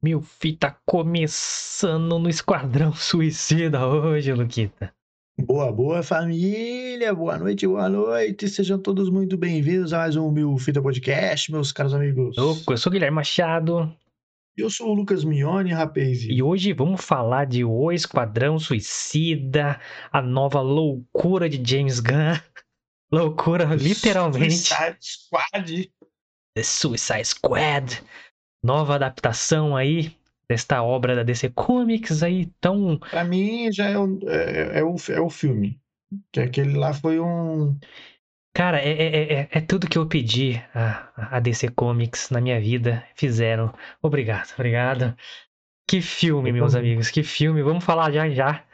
Mil fita começando no Esquadrão Suicida hoje, Luquita. Boa, boa família, boa noite, boa noite. Sejam todos muito bem-vindos a mais um Mil Fita Podcast, meus caros amigos. Eu sou Guilherme Machado. Eu sou o Lucas Mione, rapaz. E hoje vamos falar de O Esquadrão Suicida, a nova loucura de James Gunn. Loucura, literalmente. Suicide Squad. The Suicide Squad nova adaptação aí desta obra da DC Comics aí tão. Pra mim já é o, é, é o, é o filme. Que aquele lá foi um. Cara, é, é, é, é tudo que eu pedi a, a DC Comics na minha vida. Fizeram. Obrigado, obrigado. Que filme, meus amigos, que filme. Vamos falar já já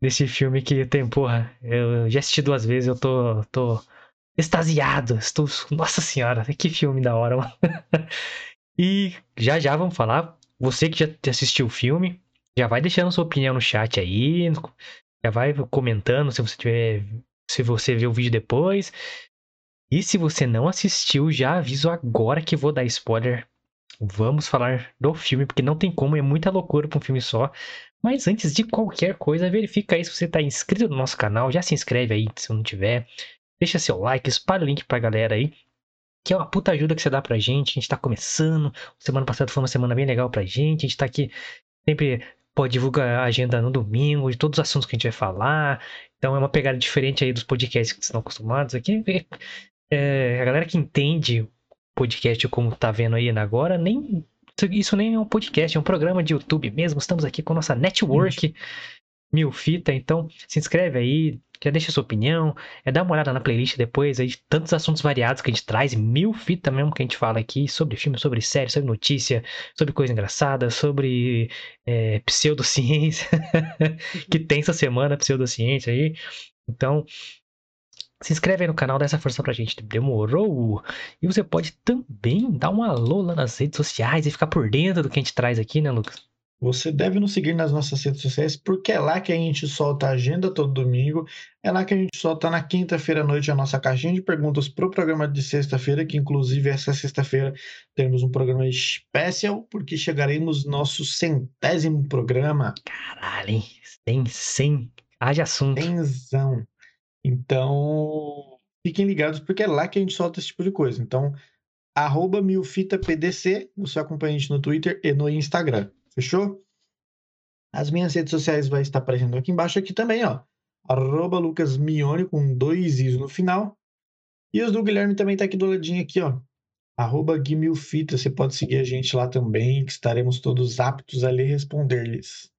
desse filme que tem, porra, eu já assisti duas vezes, eu tô, tô extasiado. Estou, nossa senhora, que filme da hora, mano. E já já vamos falar. Você que já assistiu o filme, já vai deixando sua opinião no chat aí. Já vai comentando se você tiver. Se você ver o vídeo depois. E se você não assistiu, já aviso agora que vou dar spoiler. Vamos falar do filme, porque não tem como, é muita loucura para um filme só. Mas antes de qualquer coisa, verifica aí se você está inscrito no nosso canal. Já se inscreve aí se não tiver. Deixa seu like, espalha o link pra galera aí que é uma puta ajuda que você dá pra gente. A gente tá começando. Semana passada foi uma semana bem legal pra gente. A gente tá aqui sempre pode divulgar a agenda no domingo, de todos os assuntos que a gente vai falar. Então é uma pegada diferente aí dos podcasts que estão acostumados aqui. É, a galera que entende podcast como tá vendo aí agora, nem isso nem é um podcast, é um programa de YouTube mesmo. Estamos aqui com a nossa network mil fita, então se inscreve aí, já deixa sua opinião, é dá uma olhada na playlist depois, aí tantos assuntos variados que a gente traz, mil fita mesmo que a gente fala aqui, sobre filme, sobre série, sobre notícia, sobre coisa engraçada, sobre é, pseudociência, que tem essa semana pseudociência aí, então se inscreve aí no canal, dá essa força pra gente, demorou? E você pode também dar uma alô lá nas redes sociais e ficar por dentro do que a gente traz aqui, né, Lucas? Você deve nos seguir nas nossas redes sociais, porque é lá que a gente solta a agenda todo domingo. É lá que a gente solta na quinta-feira à noite a nossa caixinha de perguntas para o programa de sexta-feira, que inclusive essa sexta-feira teremos um programa especial, porque chegaremos no nosso centésimo programa. Caralho, hein? Tem 100. Haja assunto. Tenzão. Então, fiquem ligados, porque é lá que a gente solta esse tipo de coisa. Então, arroba milfitapdc, você acompanha a gente no Twitter e no Instagram. Fechou? As minhas redes sociais vai estar aparecendo aqui embaixo, aqui também, ó. Arroba Lucas Mione com dois is no final. E os do Guilherme também tá aqui do ladinho aqui, ó. Arroba Guimilfita, você pode seguir a gente lá também, que estaremos todos aptos a responder-lhes.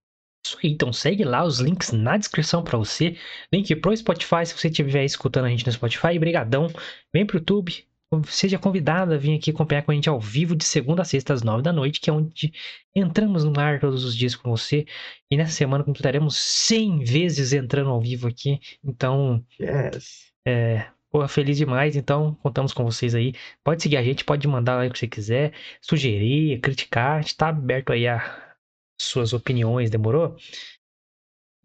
Isso aí, então segue lá os links na descrição para você. Link pro Spotify, se você estiver escutando a gente no Spotify. Brigadão. Vem pro YouTube, seja convidado a vir aqui acompanhar com a gente ao vivo de segunda a sexta às nove da noite, que é onde entramos no ar todos os dias com você. E nessa semana completaremos 100 vezes entrando ao vivo aqui. Então, yes. é, pô, feliz demais. Então, contamos com vocês aí. Pode seguir a gente, pode mandar lá o que você quiser, sugerir, criticar. A gente tá aberto aí a suas opiniões, demorou?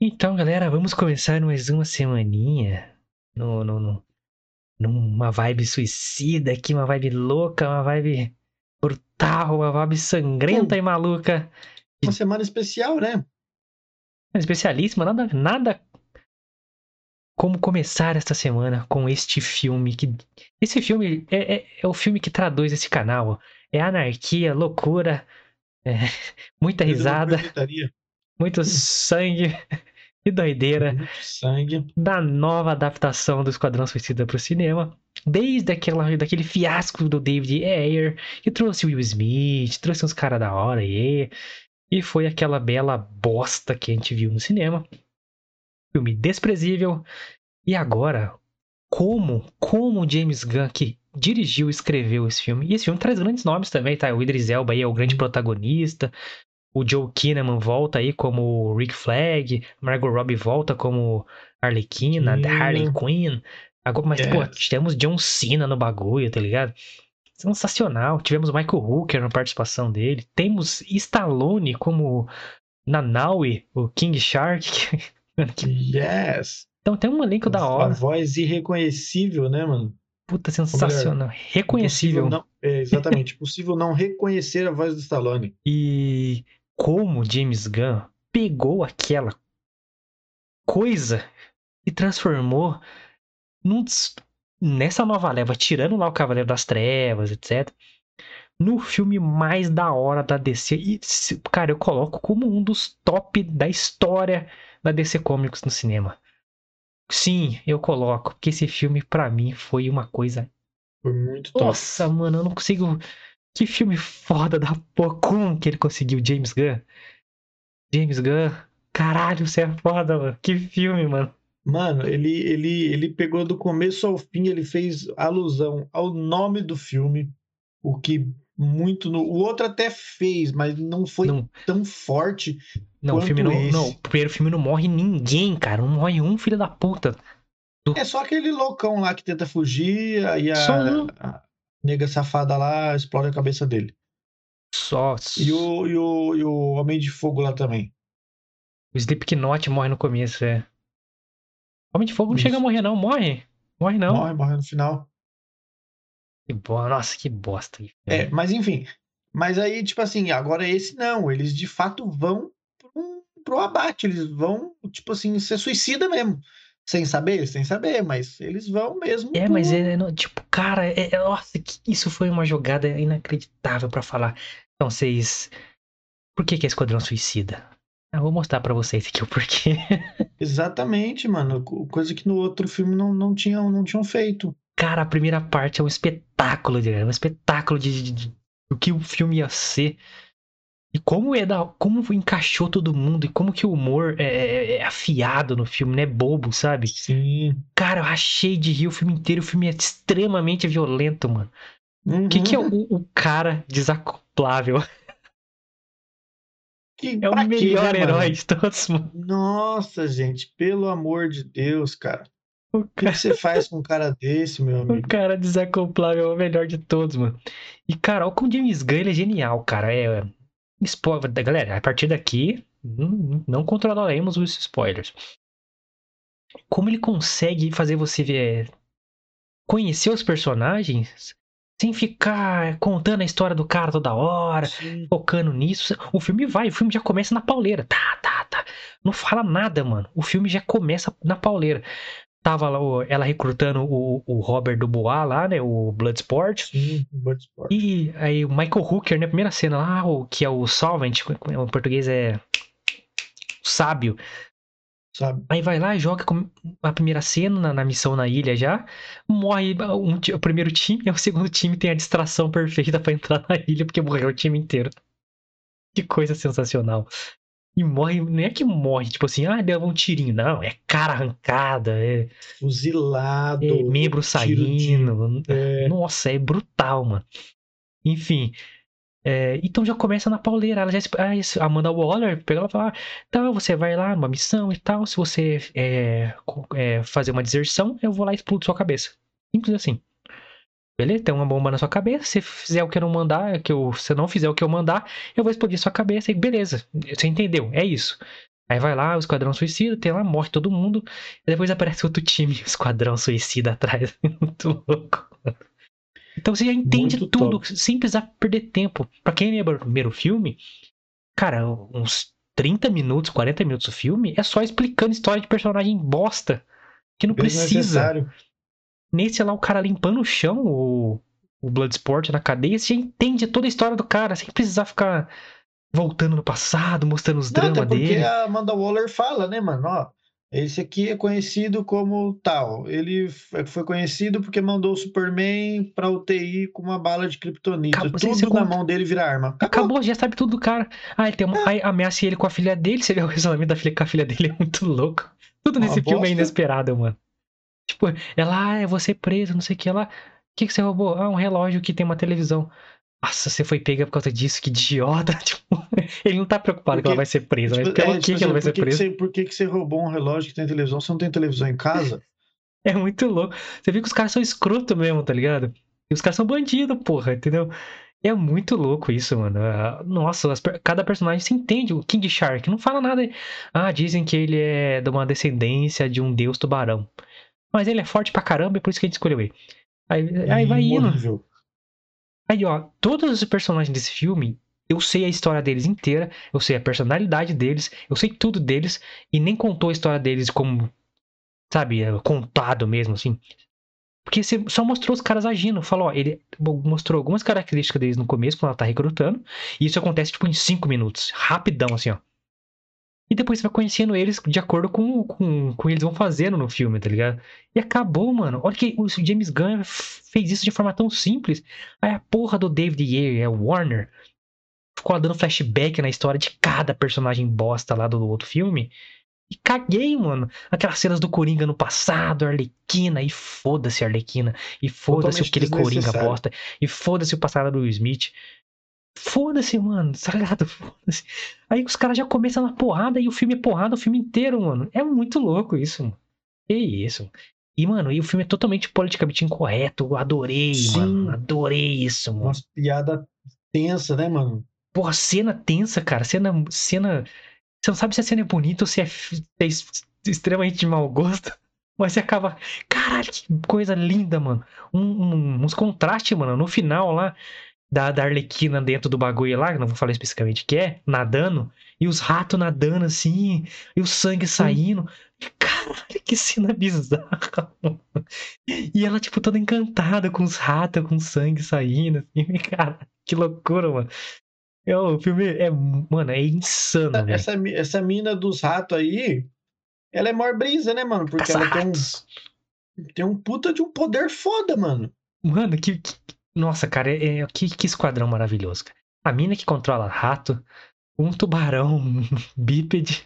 Então, galera, vamos começar mais uma semaninha no, no, no numa vibe suicida aqui, uma vibe louca, uma vibe brutal, uma vibe sangrenta e maluca. Uma semana especial, né? Especialíssima, nada, nada como começar esta semana com este filme que esse filme é, é, é o filme que traduz esse canal é anarquia loucura é, muita risada muito sangue que doideira. Sangue. Da nova adaptação do Esquadrão Suicida pro cinema. Desde aquela, daquele fiasco do David Ayer, que trouxe o Will Smith, trouxe uns caras da hora aí. E foi aquela bela bosta que a gente viu no cinema. Filme desprezível. E agora, como, como James Gunn que dirigiu e escreveu esse filme. E esse filme traz grandes nomes também, tá? O Idris Elba aí é o grande protagonista. O Joe Kinnaman volta aí como Rick Flag, Margot Robbie volta como Arlequina, The Harley Quinn. Agora, mas, yes. pô, temos John Cena no bagulho, tá ligado? Sensacional. Tivemos Michael Hooker na participação dele. Temos Stallone como Nanaui, o King Shark. yes! Então tem um elenco da hora. A voz irreconhecível, né, mano? Puta, sensacional. Reconhecível. Não, é, exatamente. possível não reconhecer a voz do Stallone. E como James Gunn pegou aquela coisa e transformou num, nessa nova leva, tirando lá o Cavaleiro das Trevas, etc. No filme mais da hora da DC. E, cara, eu coloco como um dos top da história da DC Comics no cinema. Sim, eu coloco, porque esse filme para mim foi uma coisa. Foi muito top. Nossa, mano, eu não consigo. Que filme foda da porra. Como que ele conseguiu, James Gunn? James Gunn, caralho, você é foda, mano. Que filme, mano. Mano, ele, ele, ele pegou do começo ao fim, ele fez alusão ao nome do filme, o que muito no. O outro até fez, mas não foi não. tão forte não, o filme não, não. O primeiro filme não morre ninguém, cara. Não morre um filho da puta. Do... É só aquele loucão lá que tenta fugir, aí a, um. a nega safada lá explode a cabeça dele. Só. E o, e o, e o Homem de Fogo lá também. O Slipknot morre no começo, é. Homem de Fogo não Isso. chega a morrer, não. Morre. Morre, não. Morre, morre no final. Que boa. Nossa, que bosta. É, mas enfim. Mas aí, tipo assim, agora esse não. Eles de fato vão pro abate. Eles vão, tipo assim, ser suicida mesmo. Sem saber, sem saber, mas eles vão mesmo. É, pro... mas é, tipo, cara, é, é, nossa, isso foi uma jogada inacreditável para falar. Então, vocês. Por que, que é Esquadrão Suicida? Eu vou mostrar para vocês aqui o porquê. Exatamente, mano. Coisa que no outro filme não, não, tinham, não tinham feito. Cara, a primeira parte é um espetáculo, é um espetáculo de, de, de, do que o filme ia ser. E como é da, como encaixou todo mundo e como que o humor é, é, é afiado no filme, não é bobo, sabe? Sim. Cara, eu achei de rir o filme inteiro. O filme é extremamente violento, mano. O uhum. que, que é o, o cara desacoplável? Que, é o melhor né, herói de todos, mano. Nossa, gente, pelo amor de Deus, cara. O que, que você faz com um cara desse, meu amigo? O cara desacoplável é o melhor de todos, mano. E, cara, olha como o James Gunn ele é genial, cara. É, Spoiler, galera, a partir daqui não controlaremos os spoilers. Como ele consegue fazer você ver, conhecer os personagens sem ficar contando a história do cara toda hora, Sim. focando nisso. O filme vai, o filme já começa na pauleira. Tá, tá, tá. Não fala nada, mano. O filme já começa na pauleira tava lá ela recrutando o, o Robert Dubois lá, né? O Bloodsport. Sim, Bloodsport. E aí o Michael Hooker, né? Primeira cena lá, o, que é o Solvent, em português é sábio. Sabe. Aí vai lá, joga a primeira cena na, na missão na ilha já. Morre um, o primeiro time, e o segundo time tem a distração perfeita para entrar na ilha, porque morreu o time inteiro. Que coisa sensacional. E morre, não é que morre, tipo assim, ah, deu um tirinho. Não, é cara arrancada, é. Fuzilado. É membro saindo. De... É... Nossa, é brutal, mano. Enfim. É, então já começa na pauleira. Ela já, a Amanda Waller pega ela e fala: então você vai lá numa missão e tal. Se você é, é, fazer uma deserção, eu vou lá e explodo sua cabeça. Simples assim. Beleza? Tem uma bomba na sua cabeça. Se fizer o que eu não mandar, que eu, se não fizer o que eu mandar, eu vou explodir sua cabeça e beleza. Você entendeu? É isso. Aí vai lá, o Esquadrão Suicida, tem lá, morre todo mundo. E depois aparece outro time, o Esquadrão Suicida atrás. Muito louco. Então você já entende Muito tudo, top. sem precisar perder tempo. Pra quem lembra o primeiro filme, cara, uns 30 minutos, 40 minutos do filme é só explicando história de personagem bosta. Que não Bem precisa. Necessário. Nesse lá, o cara limpando o chão, o, o Bloodsport na cadeia, você já entende toda a história do cara, sem precisar ficar voltando no passado, mostrando os dramas dele. Porque a Amanda Waller fala, né, mano? Ó, esse aqui é conhecido como tal. Ele foi conhecido porque mandou o Superman pra UTI com uma bala de kryptonita. Acabou, tudo na mão dele vira arma. Acabou. Acabou. já sabe tudo do cara. Ah, ele tem uma... É. Ameaça ele com a filha dele. Você vê o relacionamento da filha com a filha dele, é muito louco. Tudo nesse uma filme é bosta. é inesperado, mano. Tipo, ela, ah, eu vou ser presa, não sei o que. Ela, o que, que você roubou? Ah, um relógio que tem uma televisão. Nossa, você foi pega por causa disso, que idiota. Tipo, ele não tá preocupado porque, que ela vai ser presa, tipo, mas pelo é, que, tipo, que ela vai ser presa? Você, por que, que você roubou um relógio que tem televisão? Você não tem televisão em casa? é muito louco. Você viu que os caras são escroto mesmo, tá ligado? E os caras são bandidos, porra, entendeu? É muito louco isso, mano. Ah, nossa, cada personagem se entende. O King Shark não fala nada. Ah, dizem que ele é de uma descendência de um deus tubarão. Mas ele é forte pra caramba e por isso que a gente escolheu ele. Aí, aí vai indo. Aí, ó, todos os personagens desse filme, eu sei a história deles inteira, eu sei a personalidade deles, eu sei tudo deles, e nem contou a história deles como, sabe, é, contado mesmo, assim. Porque você só mostrou os caras agindo. Falou, ó, ele mostrou algumas características deles no começo, quando ela tá recrutando, e isso acontece, tipo, em cinco minutos. Rapidão, assim, ó. E depois você vai conhecendo eles de acordo com, com, com eles vão fazendo no filme, tá ligado? E acabou, mano. Olha que o James Gunn fez isso de forma tão simples. Aí a porra do David Ayer, é o Warner, ficou dando flashback na história de cada personagem bosta lá do outro filme. E caguei, mano. Aquelas cenas do Coringa no passado, Arlequina, e foda-se Arlequina. E foda-se aquele Coringa bosta. E foda-se o passado do Will Smith. Foda-se, mano, tá ligado? Foda-se. Aí os caras já começam na porrada e o filme é porrada o filme inteiro, mano. É muito louco isso, mano. Que isso. E, mano, e o filme é totalmente politicamente incorreto. Eu adorei, Sim. mano. Adorei isso, mano. Umas piada tensa, né, mano? Porra, cena tensa, cara. Cena. cena... Você não sabe se a cena é bonita ou se é, é extremamente de mau gosto. Mas você acaba. Caralho, que coisa linda, mano. Um, um, uns contrastes, mano. No final lá, da, da Arlequina dentro do bagulho lá, não vou falar especificamente o que é, nadando, e os ratos nadando assim, e o sangue saindo. Caralho, que cena bizarra, mano. E ela, tipo, toda encantada com os ratos, com sangue saindo, assim, cara, que loucura, mano. É, o filme é, mano, é insano, essa, essa, essa mina dos ratos aí, ela é maior brisa, né, mano? Porque ela tem um, tem um puta de um poder foda, mano. Mano, que, que nossa, cara, é, é, que, que esquadrão maravilhoso. Cara. A mina que controla rato, um tubarão bípede.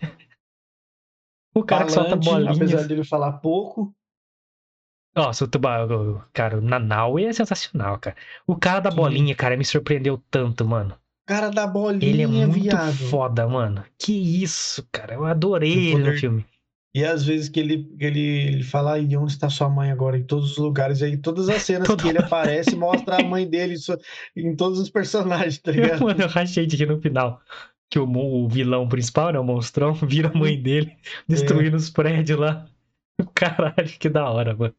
O cara Falante, que solta bolinhas. Apesar dele falar pouco. Nossa, o tubarão, cara, o Nanaue é sensacional, cara. O cara da bolinha, cara, me surpreendeu tanto, mano. Cara da bolinha, Ele é muito viado. foda, mano. Que isso, cara. Eu adorei ele no filme. E às vezes que ele, que ele, ele fala, e onde está sua mãe agora? Em todos os lugares. E aí todas as cenas Todo... que ele aparece, mostra a mãe dele em todos os personagens, tá ligado? Mano, eu rachei aqui no final. Que o, o vilão principal, né, o monstrão, vira a mãe dele, destruindo é. os prédios lá. Caralho, que da hora, mano.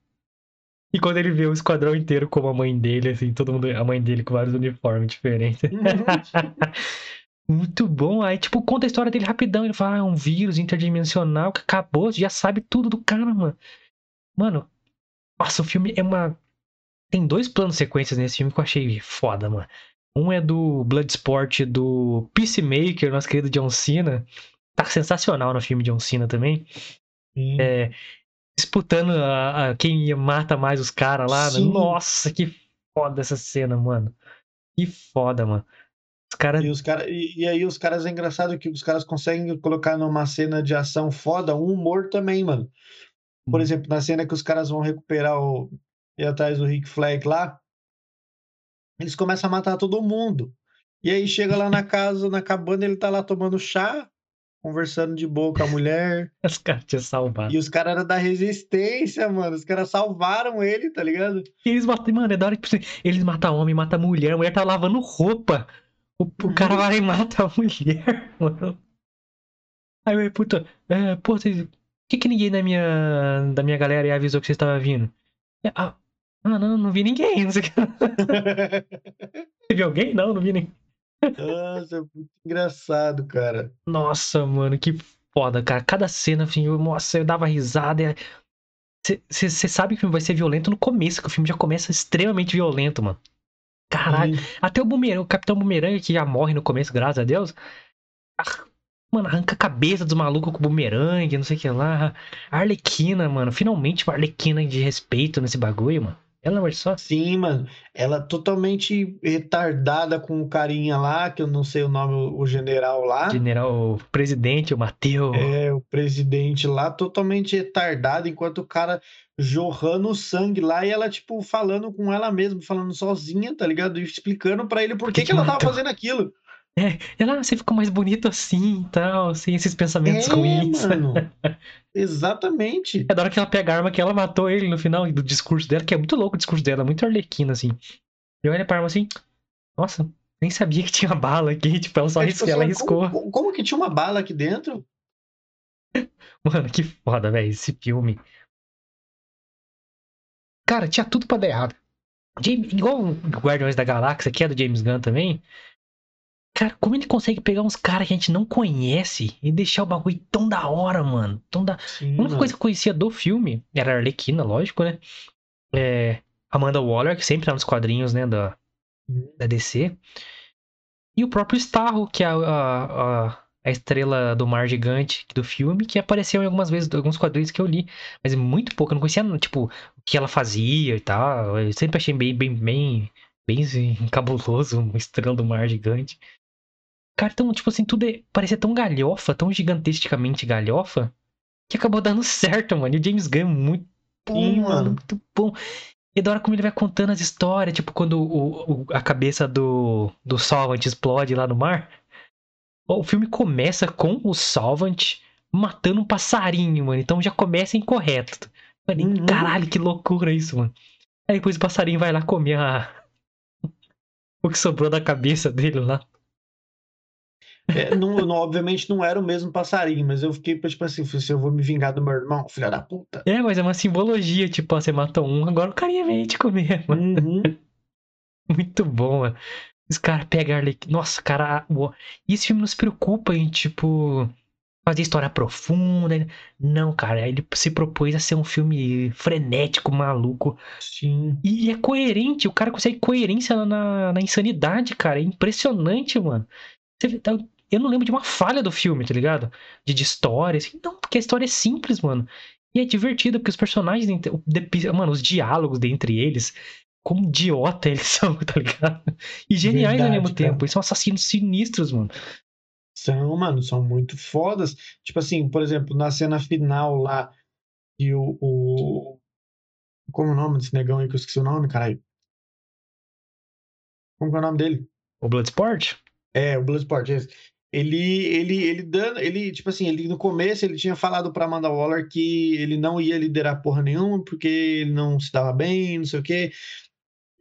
E quando ele vê o esquadrão inteiro como a mãe dele, assim, todo mundo, a mãe dele com vários uniformes diferentes. Muito bom. Aí, tipo, conta a história dele rapidão. Ele fala, ah, é um vírus interdimensional que acabou, já sabe tudo do cara, mano. Mano, nossa, o filme é uma. Tem dois planos sequências nesse filme que eu achei foda, mano. Um é do Bloodsport do Peacemaker, nosso querido John Cena. Tá sensacional no filme John Cena também. É, disputando a, a, quem mata mais os caras lá. Né? Nossa, que foda essa cena, mano. Que foda, mano. Cara... E, os cara... E, e, aí os caras é engraçado que os caras conseguem colocar numa cena de ação foda um humor também, mano. Por hum. exemplo, na cena que os caras vão recuperar o. e atrás do Rick Flag lá, eles começam a matar todo mundo. E aí chega lá na casa, na cabana, ele tá lá tomando chá, conversando de boa com a mulher. Os caras tinham salvado. E os caras eram da resistência, mano. Os caras salvaram ele, tá ligado? E eles matam, mano, é da hora que eles matam homem, matam mulher, a mulher tá lavando roupa. O, o cara uhum. vai e mata a mulher, mano. Aí eu, puta, é, pô, vocês, por que, que ninguém da minha, da minha galera avisou que você estava vindo? É, ah, ah, não, não vi ninguém. Não sei que... você viu alguém? Não, não vi ninguém. Nossa, muito engraçado, cara. Nossa, mano, que foda, cara. Cada cena, assim, eu, nossa, eu dava risada. Você sabe que o filme vai ser violento no começo, que o filme já começa extremamente violento, mano. Caralho. Uhum. Até o Bumerangue, o Capitão Bumerangue, que já morre no começo, graças a Deus. Mano, arranca a cabeça dos malucos com o bumerangue, não sei o que lá. A Arlequina, mano. Finalmente uma Arlequina de respeito nesse bagulho, mano. Ela é só. Sim, mano. Ela totalmente retardada com o carinha lá, que eu não sei o nome, o general lá. General, o presidente, o Mateu. É, o presidente lá, totalmente retardado, enquanto o cara jorrando sangue lá e ela, tipo, falando com ela mesma, falando sozinha, tá ligado? E explicando para ele por que, que, que ela tava fazendo aquilo. É, ela, ah, você ficou mais bonito assim e tal, sem esses pensamentos é, ruins. Mano. Exatamente. É da hora que ela pega a arma que ela matou ele no final do discurso dela, que é muito louco o discurso dela, muito arlequina, assim. E olha pra arma assim, nossa, nem sabia que tinha bala aqui, tipo, ela só é, tipo, assim, ela riscou. Como, como que tinha uma bala aqui dentro? Mano, que foda, velho, esse filme. Cara, tinha tudo pra dar errado. James- igual o Guardiões da Galáxia, que é do James Gunn também. Cara, como ele consegue pegar uns caras que a gente não conhece e deixar o bagulho tão da hora, mano? Tão da... Sim, A única coisa que eu conhecia do filme era a Arlequina, lógico, né? É, Amanda Waller, que sempre tá nos quadrinhos, né, da, Hum, da DC. E o próprio Starro, que é a, a, a- a estrela do mar gigante do filme, que apareceu em algumas vezes, alguns quadrinhos que eu li. Mas muito pouco, eu não conhecia, tipo, o que ela fazia e tal. Eu sempre achei bem, bem, bem, bem assim, cabuloso, uma estrela do mar gigante. Cara, então, tipo assim, tudo é, parecia tão galhofa, tão gigantesticamente galhofa, que acabou dando certo, mano. E o James Gunn é muito bom, Sim, mano, muito bom. E da hora como ele vai contando as histórias, tipo, quando o, o- a cabeça do, do Solvant explode lá no mar. O filme começa com o Solvant matando um passarinho, mano. Então já começa incorreto. Mano, Uhum. caralho, que loucura isso, mano. Aí depois o passarinho vai lá comer a... o que sobrou da cabeça dele lá. É, não, não- obviamente não era o mesmo passarinho, mas eu fiquei tipo assim, falei assim, eu vou me vingar do meu irmão, filha da puta. É, mas é uma simbologia, tipo, ó, você matou um, agora o carinha vem te comer, mano. Uhum. Muito bom, mano. Os caras pegam Arlequina. Nossa, cara. E esse filme não se preocupa em, tipo, fazer história profunda. Não, cara. Ele se propôs a ser um filme frenético, maluco. Sim. E é coerente. O cara consegue coerência na, na insanidade, cara. É impressionante, mano. Você vê- tá- Eu não lembro de uma falha do filme, tá ligado? De, de história, assim. Não, porque a história é simples, mano. E é divertida, porque os personagens. entre- Mano, os diálogos dentre eles. Como idiota eles são, tá ligado? E geniais ao Verdade, mesmo cara. tempo. Eles são assassinos sinistros, mano. São, mano, são muito fodas. Tipo assim, por exemplo, na cena final lá, e o, o. Como é o nome desse negão aí que eu esqueci o nome, caralho? Como é o nome dele? O Bloodsport? É, o Bloodsport, esse. Ele, ele, ele dando, ele, tipo assim, ele no começo ele tinha falado pra Amanda Waller que ele não ia liderar porra nenhuma porque ele não se dava bem, não sei o quê.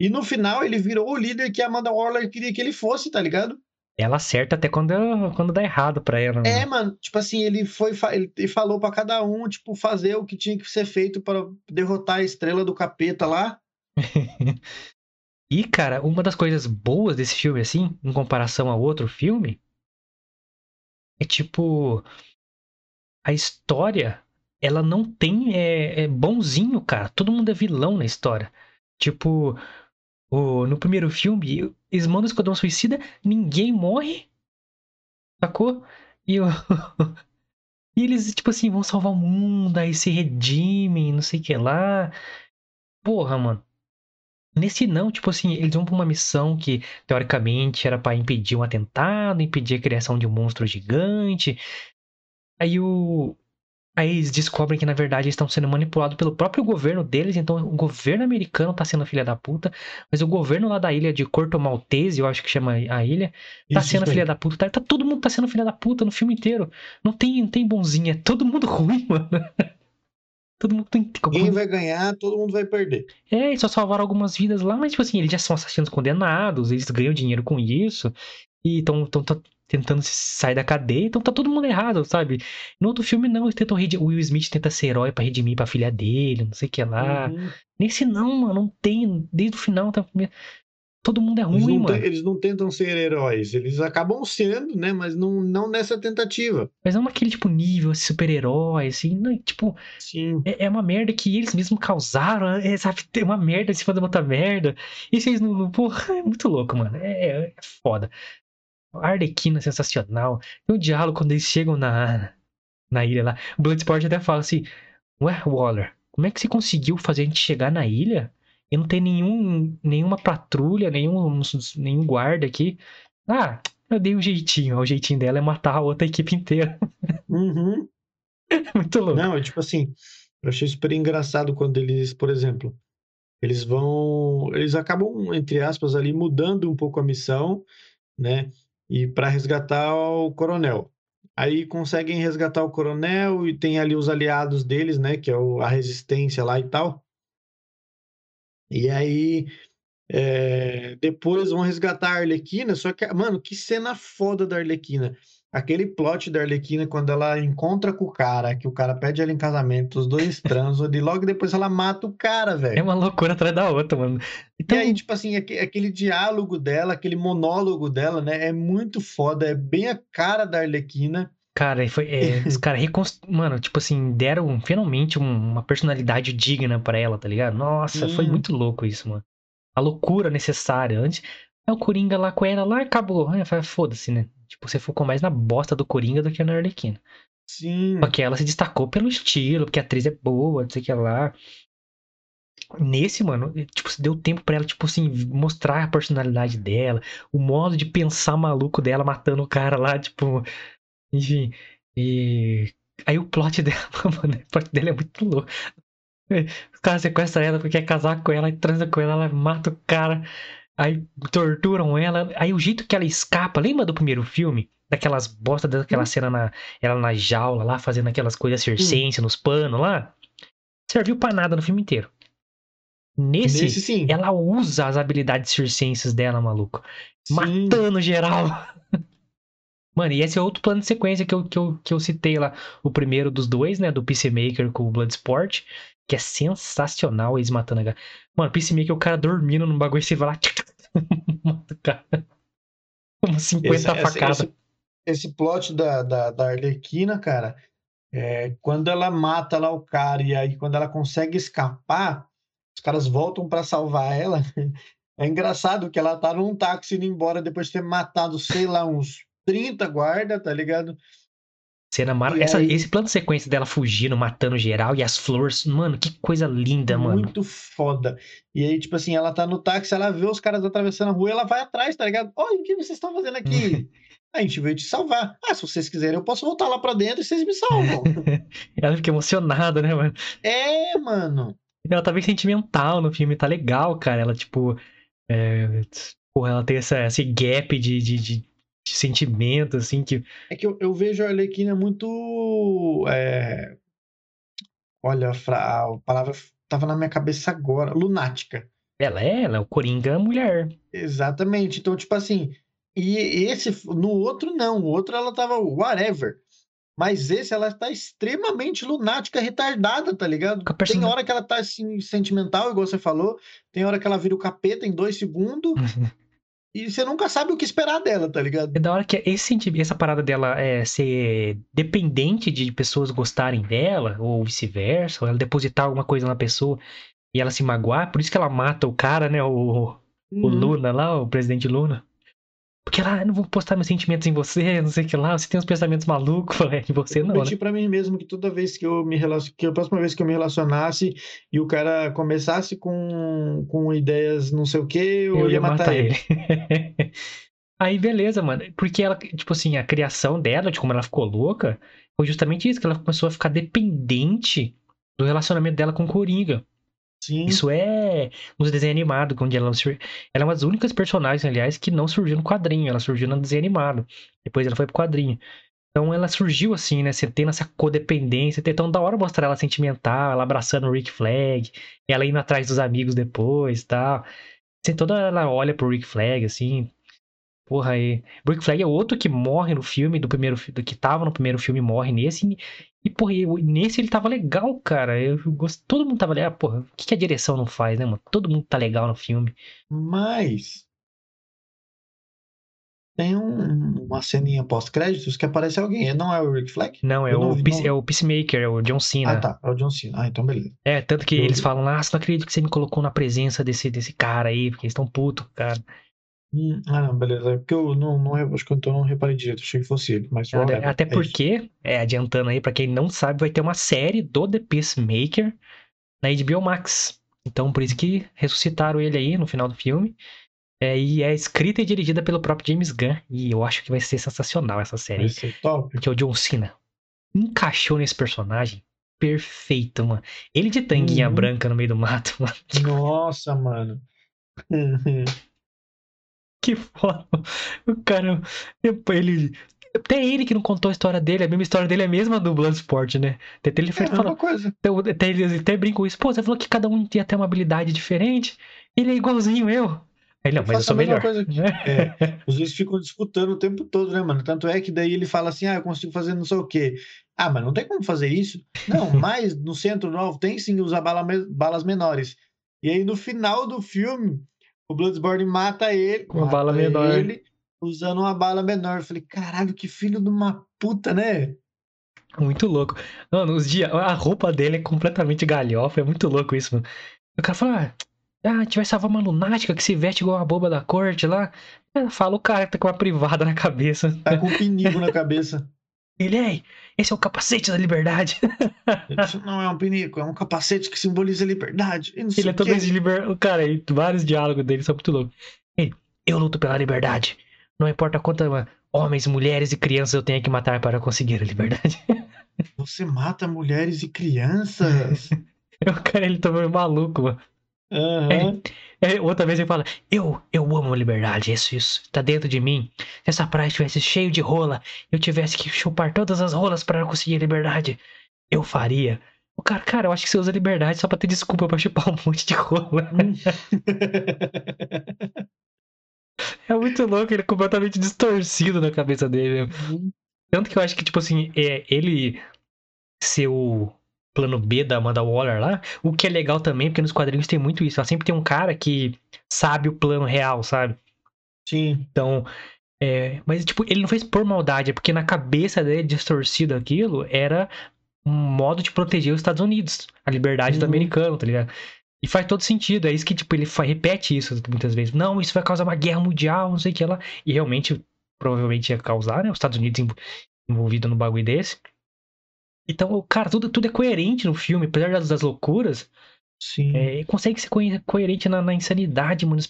E no final ele virou o líder que a Amanda Waller queria que ele fosse, tá ligado? Ela acerta até quando, quando dá errado pra ela. né? É, mano, tipo assim, ele foi, ele falou pra cada um, tipo, fazer o que tinha que ser feito para derrotar a estrela do capeta lá. E, cara, uma das coisas boas desse filme, assim, em comparação a outro filme, é tipo. A história, ela não tem. É, é bonzinho, cara. Todo mundo é vilão na história. Tipo, o, no primeiro filme, eles mandam o Esquadrão Suicida, ninguém morre. Sacou? E, o- e eles, tipo assim, vão salvar o mundo, aí se redimem, não sei o que lá. Porra, mano. Nesse não, tipo assim, eles vão pra uma missão que, teoricamente, era pra impedir um atentado, impedir a criação de um monstro gigante. Aí o. Aí eles descobrem que, na verdade, eles estão sendo manipulados pelo próprio governo deles, então o governo americano tá sendo filha da puta, mas o governo lá da ilha de Corto Maltese, eu acho que chama a ilha, tá Isso, sendo filha da puta. Tá, tá- todo mundo tá sendo filha da puta no filme inteiro. Não tem, não tem bonzinho, é todo mundo ruim, mano. Todo mundo tem. Ninguém vai ganhar, todo mundo vai perder. É, eles só salvaram algumas vidas lá, mas, tipo assim, eles já são assassinos condenados, eles ganham dinheiro com isso, e estão tentando sair da cadeia, então tá todo mundo errado, sabe? No outro filme, não, eles tentam redimir, o Will Smith tenta ser herói pra redimir pra filha dele, não sei o que lá. Uhum. Nesse não, mano, não tem, desde o final, tá, todo mundo é Eles, ruim, não te- mano. eles não tentam ser heróis, eles acabam sendo, né? Mas não, não nessa tentativa. Mas não naquele, tipo, nível super-herói, assim, não, tipo, Sim. é, é uma merda que eles mesmos causaram, é, sabe? Tem uma merda em cima de outra merda. E vocês não. não- Porra, é muito louco, mano. É, é- é foda. A Arlequina é sensacional. Tem um diálogo quando eles chegam na, na ilha lá. O Bloodsport até fala assim: Ué, Waller, como é que você conseguiu fazer a gente chegar na ilha e não tem nenhum, nenhuma patrulha, nenhum, nenhum guarda aqui? Ah, eu dei um jeitinho. O jeitinho dela é matar a outra equipe inteira. Uhum. muito louco. Não, é tipo assim, eu achei super engraçado quando eles, por exemplo, eles vão, eles acabam, entre aspas, ali mudando um pouco a missão, né? E para resgatar o coronel. Aí conseguem resgatar o coronel e tem ali os aliados deles, né? Que é o- a resistência lá e tal. E aí É, depois vão resgatar a Arlequina, só que, mano, que cena foda da Arlequina. Aquele plot da Arlequina, quando ela encontra com o cara, que o cara pede ela em casamento, os dois transam, e logo depois ela mata o cara, É velho. uma loucura atrás da outra, mano. E Então, aí, tipo assim, aque- aquele diálogo dela, aquele monólogo dela, né, é muito foda, é bem a cara da Arlequina. Cara, foi, é, os caras reconstru... Mano, tipo assim, deram finalmente um- uma personalidade digna pra ela, tá ligado? Nossa, foi Sim. muito louco isso, mano. A loucura necessária. Antes, é o Coringa lá com ela lá, acabou. Fala, Foda-se, né? Tipo, você focou mais na bosta do Coringa do que na Arlequina. Sim, Só que ela se destacou pelo estilo, porque a atriz é boa, não sei o que lá. Nesse, mano, tipo, deu tempo pra ela, tipo assim, mostrar a personalidade dela, o modo de pensar maluco dela matando o cara lá, tipo. Enfim. E. Aí o plot dela, mano, o plot dela é muito louco. Os caras sequestram ela porque quer casar com ela, transa com ela, ela mata o cara. Aí torturam ela. Aí o jeito que ela escapa, lembra do primeiro filme? Daquelas bosta daquela Hum. cena na, ela na jaula lá, fazendo aquelas coisas circense nos panos lá. Serviu pra nada no filme inteiro. Nesse, nesse sim. ela usa as habilidades circenses dela, maluco. Sim. Matando geral. Mano, e esse é outro plano de sequência que eu, que, eu, que eu citei lá. O primeiro dos dois, né? Do Peacemaker com o Bloodsport. Que é sensacional eles matando a galera. Mano, Peacemaker, o cara dormindo num bagulho e você vai lá. Mata o cara. Como 50 Esse, facadas. esse, esse plot da, da, da Arlequina, cara, é, quando ela mata lá o cara e aí quando ela consegue escapar, os caras voltam pra salvar ela. É engraçado que ela tá num táxi indo embora depois de ter matado, sei lá, uns 30 guarda, tá ligado? Cena mar... Essa, aí- Esse plano de sequência dela fugindo, matando geral e as flores. Mano, que coisa linda, mano. Muito foda. E aí, tipo assim, ela tá no táxi, ela vê os caras atravessando a rua, ela vai atrás, tá ligado? Olha, o que vocês estão fazendo aqui? a gente veio te salvar. Ah, se vocês quiserem, eu posso voltar lá pra dentro e vocês me salvam. Ela fica emocionada, né, mano? é, mano. Ela tá bem sentimental no filme, tá legal, cara. Ela, tipo. É... Porra, ela tem essa, esse gap de, de, de sentimento, assim, que. É que eu, eu vejo a Arlequina muito. é, Olha, a, palavra tava na minha cabeça agora. Lunática. Ela é, ela é o Coringa mulher. Exatamente. Então, tipo assim. E esse. No outro, não. O outro ela tava whatever. Mas esse ela tá extremamente lunática, retardada, tá ligado? Persona- Tem hora que ela tá assim, sentimental, igual você falou. Tem hora que ela vira o capeta em dois segundos. e você nunca sabe o que esperar dela, tá ligado? É da hora que esse sentimento, essa parada dela é ser dependente de pessoas gostarem dela, ou vice-versa, ou ela depositar alguma coisa na pessoa e ela se magoar, por isso que ela mata o cara, né? O, o Uhum. Luna lá, o presidente Luna. Porque ela, ah, não vou postar meus sentimentos em você, não sei o que lá, você tem uns pensamentos malucos, é, em você Eu não, né? prometi pra mim mesmo que toda vez que eu me relacion... que a próxima vez que eu me relacionasse e o cara começasse com, com ideias não sei o que, eu, ia matar, ele. Aí, beleza, mano. Porque ela, tipo assim, a criação dela, de como ela ficou louca, foi justamente isso, que ela começou a ficar dependente do relacionamento dela com o Coringa. Sim. Isso é nos desenhos animados, onde ela, ela é uma das únicas personagens, aliás, que não surgiu no quadrinho, ela surgiu no desenho animado. Depois ela foi pro quadrinho. Então ela surgiu assim, né? Você tendo essa codependência, então da hora mostrar ela sentimental, ela abraçando o Rick Flag, ela indo atrás dos amigos depois e tal. Assim, toda ela olha pro Rick Flag, assim. Porra, aí. O Rick Flag é outro que morre no filme, do primeiro do que tava no primeiro filme, morre nesse. E, porra, nesse ele tava legal, cara. Eu gosto, todo mundo tava legal. Porra, o que, que a direção não faz, né, mano? Todo mundo tá legal no filme. Mas tem um- uma ceninha pós-créditos que aparece alguém. Não é o Rick Flag? Não, é, Eu o, não vi, Peace- não. é o Peacemaker, é o John Cena. Ah, tá. É o John Cena. Ah, então beleza. É, tanto que Eu- eles falam, ah, não acredito que você me colocou na presença desse, desse cara aí, porque eles estão putos, cara. Hum, ah, não, beleza. É porque eu não, não, acho que eu não reparei direito. Achei que fosse ele. Mas Até, whatever, até é isso. porque, é, adiantando aí, pra quem não sabe, vai ter uma série do The Peacemaker na HBO Max. Então, por isso que ressuscitaram ele aí no final do filme. É, e é escrita e dirigida pelo próprio James Gunn. E eu acho que vai ser sensacional essa série. Vai ser top. Porque o John Cena encaixou nesse personagem perfeito, mano. Ele de tanguinha Uhum. branca no meio do mato, mano. Nossa, mano. Que foda. O cara, depois ele. Até ele que não contou a história dele, a mesma história dele é a mesma do Bloodsport, né? Até ele É coisa. Então, até ele até brinca com isso. Pô, você falou que cada um ia ter uma habilidade diferente. Ele é igualzinho eu. Aí, não, Eu mas eu sou melhor. coisa que- é. Os dois ficam disputando o tempo todo, né, mano? Tanto é que daí ele fala assim: ah, eu consigo fazer não sei o quê. Ah, mas não tem como fazer isso? Não, mas no centro novo tem sim usar bala balas menores. E aí no final do filme, o Bloodsport mata ele. Com uma bala menor. Ele usando uma bala menor. Eu falei, caralho, que filho de uma puta, né? Muito louco. Mano, os dias. A roupa dele é completamente galhofa. É muito louco isso, mano. O cara fala, ah, ah, a gente vai salvar uma lunática que se veste igual a boba da corte lá. Ela fala, o cara tá com uma privada na cabeça. Tá com um pinico na cabeça. Ele, ei, esse é o capacete da liberdade. Isso não é um pinico, é um capacete que simboliza a liberdade. Ele é todo liberdade. O cara, e vários diálogos dele são muito loucos. Ele, eu luto pela liberdade. Não importa quantas homens, mulheres e crianças eu tenha que matar para conseguir a liberdade. Você mata mulheres e crianças. o cara, ele tá meio maluco, mano. Aham. É, outra vez ele fala, eu, eu amo a liberdade, isso, isso, tá dentro de mim. Se essa praia estivesse cheio de rola, eu tivesse que chupar todas as rolas para conseguir a liberdade, eu faria. O cara, cara, eu acho que você usa liberdade só pra ter desculpa pra chupar um monte de rola. É muito louco, ele é completamente distorcido na cabeça dele. né? Tanto que eu acho que, tipo assim, é, ele ser o plano B da Amanda Waller lá, o que é legal também, porque nos quadrinhos tem muito isso. Ela sempre tem um cara que sabe o plano real, sabe? Sim. Então, é, mas tipo, ele não fez por maldade, é porque na cabeça dele, distorcido aquilo, era um modo de proteger os Estados Unidos, a liberdade do Uhum. americano, tá ligado? E faz todo sentido, é isso que, tipo, ele fa- repete isso muitas vezes. Não, isso vai causar uma guerra mundial, não sei o que lá. E realmente, provavelmente ia causar, né? Os Estados Unidos env- envolvido no bagulho desse. Então, cara, tudo, tudo é coerente no filme, apesar das, das loucuras. Sim. É, consegue ser coe- coerente na, na insanidade, mano.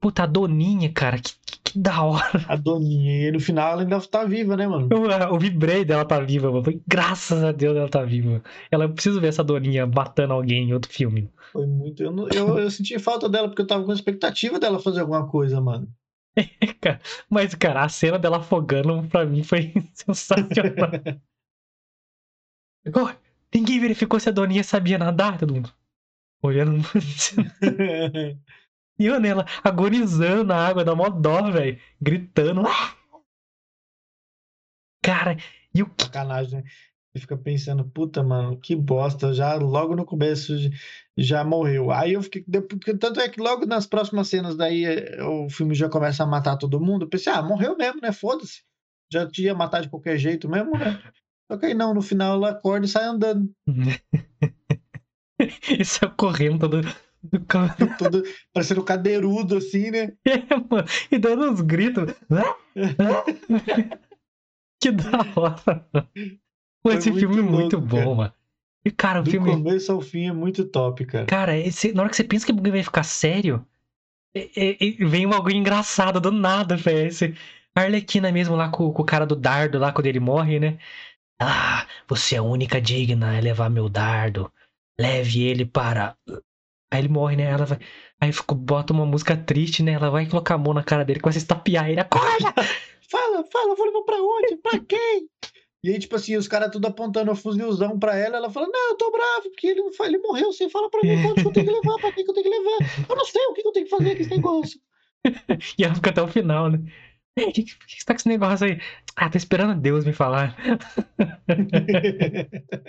Puta, a Doninha, cara, que, que, que da hora. A Doninha. E no final ela ainda tá viva, né, mano? Eu, eu vibrei dela tá viva, mano. Graças a Deus ela tá viva. Ela, eu preciso ver essa Doninha matando alguém em outro filme. Foi muito. Eu, eu, eu senti falta dela porque eu tava com expectativa dela fazer alguma coisa, mano. Mas, cara, a cena dela afogando pra mim foi sensacional. Ninguém verificou se a Doninha sabia nadar, todo mundo. Olhando. E eu nela, agonizando na água, dá mó dó, velho. Gritando. Cara, e o que. Sacanagem, né? Você fica pensando, puta, mano, que bosta. Já logo no começo já morreu. Aí eu fiquei. Tanto é que logo nas próximas cenas daí eh, o filme já começa a matar todo mundo. Eu pensei, ah, morreu mesmo, né? Foda-se. Já tinha matar de qualquer jeito mesmo, né? Só que aí não, no final ela acorda e sai andando. Isso é correndo todo. do Todo parecendo cadeirudo, assim, né? É, mano, e dando uns gritos. "Ah! Ah!" que da hora. Foi esse muito filme é muito louco, bom, cara. mano. E, cara, o Do filme. começo ao fim é muito top, cara. Cara, esse- na hora que você pensa que vai ficar sério, é- é- é- vem um bagulho engraçado do nada, velho. Esse a Arlequina mesmo lá com, com o cara do dardo lá quando ele morre, né? Ah, você é a única digna a levar meu dardo. Leve ele para. Aí ele morre, né? Ela vai. Aí ficou, bota uma música triste, né? Ela vai colocar a mão na cara dele, começa a estapear ele. Acorda! Fala, fala, vou levar pra onde? Pra quem? E aí, tipo assim, os caras tudo apontando o fuzilzão pra ela, ela fala, não, eu tô bravo, porque ele, não ele morreu, você fala pra mim onde que eu tenho que levar, pra quem que eu tenho que levar. Eu não sei o que que eu tenho que fazer com esse negócio. E ela fica até o final, né? O que, que, que você tá com esse negócio aí? Ah, tô esperando Deus me falar.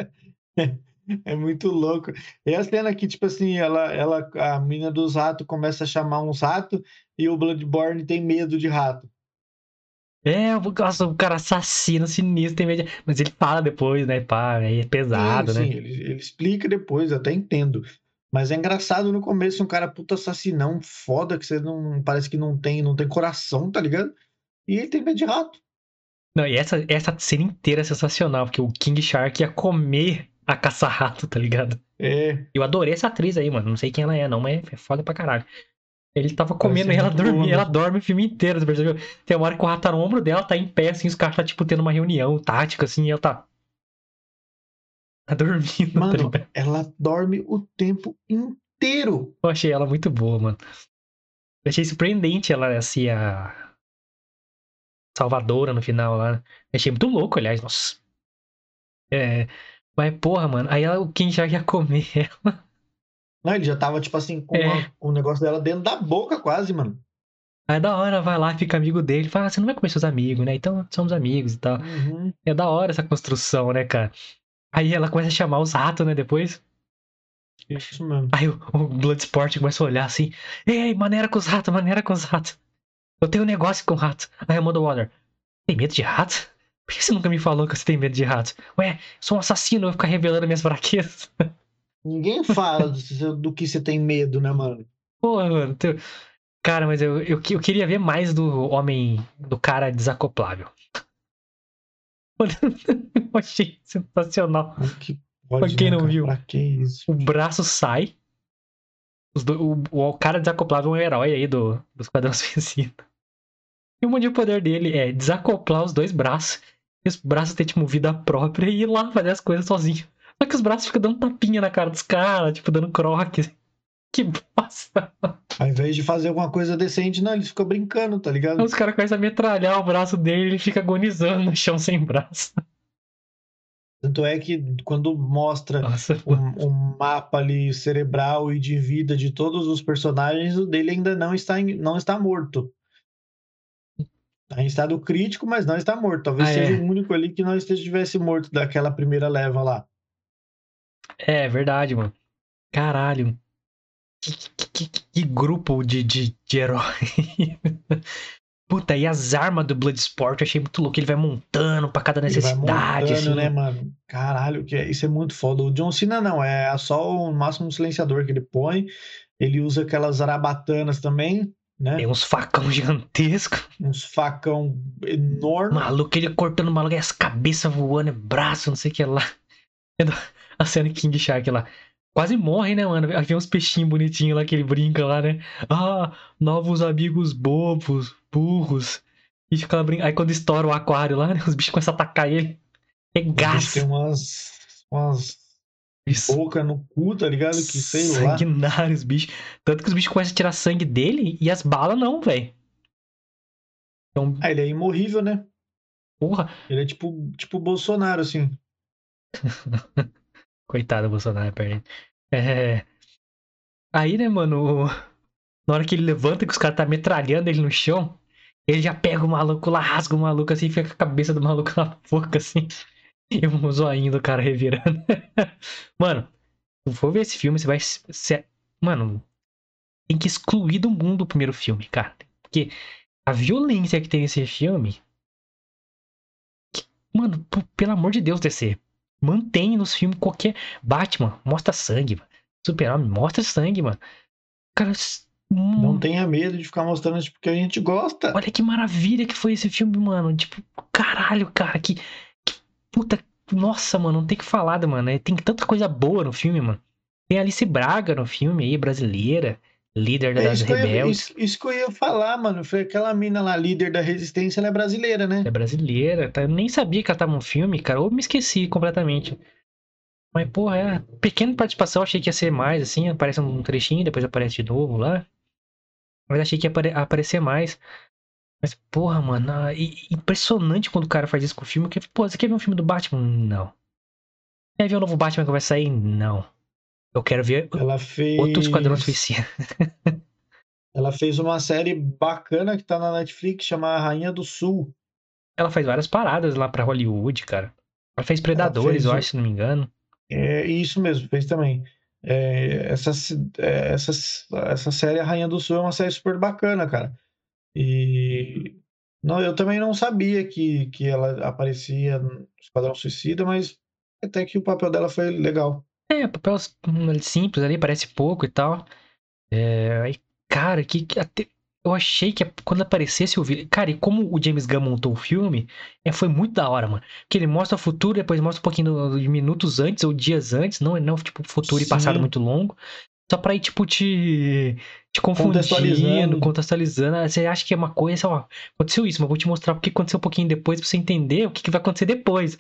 É muito louco. E a cena que, tipo assim, ela, ela, a mina dos ratos começa a chamar uns ratos e o Bloodborne tem medo de rato. É, o- nossa, o cara assassino, sinistro, tem medo de... Mas ele fala depois, né? Pá, aí é pesado, sim, né? sim, ele, ele explica depois, eu até entendo. Mas é engraçado no começo, um cara puta assassinão, foda, que você não. Parece que não tem, não tem coração, tá ligado? E ele tem medo de rato. Não, e essa, essa cena inteira é sensacional, porque o King Shark ia comer a caça-rato, tá ligado? É, Eu adorei essa atriz aí, mano. Não sei quem ela é, não, mas é foda pra caralho. Ele tava comendo e ela dormia, ela mesmo. dorme o filme inteiro, você percebeu? Tem uma hora que o rato tá no ombro dela, tá em pé, assim, os caras tá, tipo, tendo uma reunião tática, assim, e ela tá. Tá dormindo, tá mano, ligado? ela dorme o tempo inteiro. Eu achei ela muito boa, mano. Eu achei surpreendente ela, assim, a. salvadora no final lá. Achei muito louco, aliás, nossa. É. Mas, porra, mano, aí ela, o Kim já ia comer ela. Não, ele já tava, tipo assim, com É. uma- o negócio dela dentro da boca, quase, mano. Aí da hora vai lá, fica amigo dele, fala, ah, você não vai comer seus amigos, né? Então somos amigos e tal. Uhum. É da hora essa construção, né, cara? Aí ela começa a chamar os ratos, né, depois. Isso mesmo. Aí o, o Bloodsport começa a olhar assim, ei, maneira com os ratos, maneira com os ratos. Eu tenho um negócio com rato. Aí a Amanda Waller, tem medo de rato? Por que você nunca me falou que você tem medo de rato? Ué, sou um assassino, eu vou ficar revelando minhas fraquezas. Ninguém fala do, do que você tem medo, né, mano? Porra, mano. teu- Cara, mas eu, eu, eu queria ver mais do homem, do cara desacoplável. Eu achei sensacional. Que pode, quem né, não viu. Pra que isso? O braço sai. Do- o, o cara desacoplável é um herói aí do, do Esquadrão Suicida. E o monte de poder dele é desacoplar os dois braços. E os braços têm, tipo, vida própria e ir lá fazer as coisas sozinho. Só que os braços ficam dando tapinha na cara dos caras, tipo, dando croque. Que bosta. Ao invés de fazer alguma coisa decente, não, ele fica brincando, tá ligado? Os caras começam a metralhar o braço dele e ele fica agonizando no chão sem braço. Tanto é que quando mostra Nossa, um, um mapa ali cerebral e de vida de todos os personagens, o dele ainda não está, em- não está morto. Está em estado crítico, mas não está morto. Talvez Ah, seja é. o único ali que não estivesse morto daquela primeira leva lá. É verdade, mano. Caralho. Que, que- que- que grupo de, de, de herói. Puta, e as armas do Bloodsport eu achei muito louco. Ele vai montando pra cada Ele vai necessidade, montando, assim. né, mano? Caralho, que é- isso é muito foda. O John Cena não, é só o máximo silenciador que ele põe. Ele usa aquelas arabatanas também, né? Tem uns facão gigantescos. Uns facão enorme. Maluco, ele cortando o maluco, e as cabeças voando, é braço, não sei o que lá. É A cena King Shark lá. Quase morre, né, mano? Aí vem uns peixinhos bonitinhos lá que ele brinca lá, né? Ah, novos amigos bobos, burros. E fica lá brincando. Aí quando estoura o aquário lá, né? Os bichos começam a atacar ele. É bicho gás. tem umas, umas Isso. boca no cu, tá ligado? Que sei lá. Sanguinários, bichos. Tanto que os bichos começam a tirar sangue dele e as balas não, velho. Então, Ah, ele é imorrível, né? porra. Ele é tipo, tipo Bolsonaro, assim. Coitado do Bolsonaro, perde. É. Aí, né, mano, na hora que ele levanta, que os caras tá metralhando ele no chão, ele já pega o maluco lá, rasga o maluco assim, fica com a cabeça do maluco na boca, assim. E o zoinho do cara revirando. Mano, se for ver esse filme, você vai. Mano, tem que excluir do mundo o primeiro filme, cara. Porque a violência que tem nesse filme. que- Mano, pelo amor de Deus, DC. Mantém nos filmes qualquer. Batman, mostra sangue, mano. Super-Homem, mostra sangue, mano. Cara, hum, Não tenha medo de ficar mostrando isso porque a gente gosta. olha que maravilha que foi esse filme, mano. Tipo, caralho, cara, que. Puta. Nossa, mano, não tem o que falar, mano. É, Tem tanta coisa boa no filme, mano. Tem Alice Braga no filme aí, brasileira. Líder É das eu ia, rebeldes. isso, isso que eu ia falar, mano. Foi aquela mina lá, líder da resistência, ela é brasileira, né? É brasileira, tá? Eu nem sabia que ela tava no filme, cara. Ou me esqueci completamente. Mas, porra, é. Pequena participação, achei que ia ser mais, assim. Aparece um trechinho, depois aparece de novo lá. Mas achei que ia apare- aparecer mais. Mas, porra, mano, ah, impressionante quando o cara faz isso com o filme. Que, pô, você quer ver um filme do Batman? Não. Quer ver o novo Batman que vai sair? Não. Eu quero ver Ela fez. outro Esquadrão Suicida. Ela fez uma série bacana que tá na Netflix, chama Rainha do Sul. Ela faz várias paradas lá pra Hollywood, cara. Ela fez Predadores, fez eu acho, se não me engano. É isso mesmo, fez também. É, essa, é, essa, essa série A Rainha do Sul é uma série super bacana, cara. E não, eu também não sabia que, que ela aparecia no Esquadrão Suicida, mas até que o papel dela foi legal. É, papel hum, simples ali, parece pouco e tal. É, aí, cara, que, que até- eu achei que quando aparecesse o vídeo. Cara, e como o James Gunn montou o filme, é, foi muito da hora, mano. Que ele mostra o futuro, depois mostra um pouquinho de minutos antes ou dias antes, não, não tipo, futuro e passado Sim. muito longo. Só pra ir, tipo, te, te confundindo, Contextualizando. contextualizando. Ah, Você acha que é uma coisa, ó, aconteceu isso, mas vou te mostrar o que aconteceu um pouquinho depois pra você entender o que, que vai acontecer depois.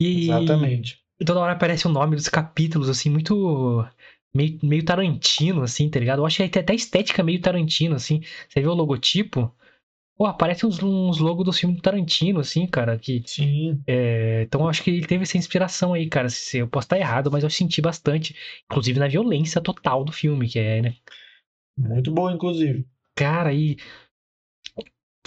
E, Exatamente. e toda hora aparece o nome dos capítulos, assim, muito. Meio, meio Tarantino, assim, tá ligado? Eu achei até até a estética meio Tarantino, assim. Você vê o logotipo? Pô, aparece uns, uns logos do filme do Tarantino, assim, cara, que... Sim. É, então eu acho que ele teve essa inspiração aí, cara. Se eu posso estar errado, mas eu senti bastante. Inclusive na violência total do filme, que é, né? Muito bom, inclusive. Cara, e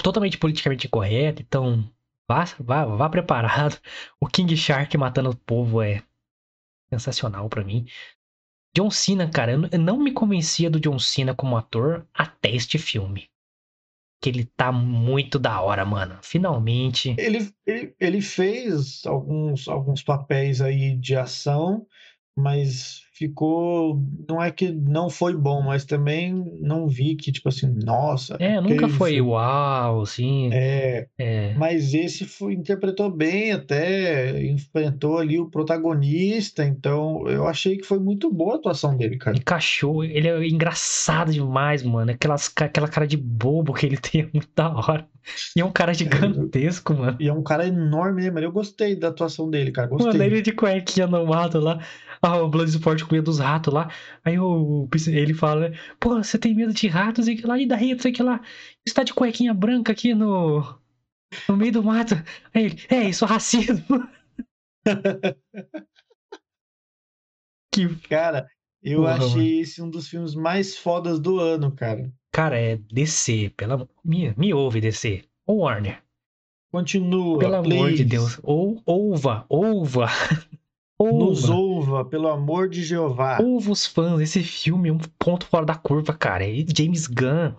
totalmente politicamente correto, então vá, vá, vá preparado. O King Shark matando o povo é sensacional pra mim. John Cena, cara, eu não me convencia do John Cena como ator até este filme. Que ele tá muito da hora, mano. Finalmente. Ele, ele, ele fez alguns, alguns papéis aí de ação, mas ficou. Não é que não foi bom, mas também não vi que, tipo assim, nossa. É, nunca foi fez- uau, assim. É, É. mas esse foi, interpretou bem, até enfrentou ali o protagonista, então eu achei que foi muito boa a atuação dele, cara. Encaixou, ele é engraçado demais, mano. Aquelas, aquela cara de bobo que ele tem é muito da hora. E é um cara gigantesco, mano. E é um cara enorme, né, mano? Eu gostei da atuação dele, cara. Mano, Gostei. ele de cuequinha no mato lá. Ah, o Bloodsport com medo dos ratos lá. Aí o, ele fala, né? Pô, você tem medo de ratos e que lá, e daí, sei que lá. Você tá de cuequinha branca aqui no. No meio do mato. Aí ele, é, isso é racismo. que. Cara, eu Porra, achei esse um dos filmes mais fodas do ano, cara. Cara, é DC, pela. Me, me ouve, DC. Ou Warner. Continua, Pelo amor de please. Deus. Ou ouva, ouva. Nos Ouva. pelo amor de Jeová. Ouva os fãs. Esse filme é um ponto fora da curva, cara. E James Gunn.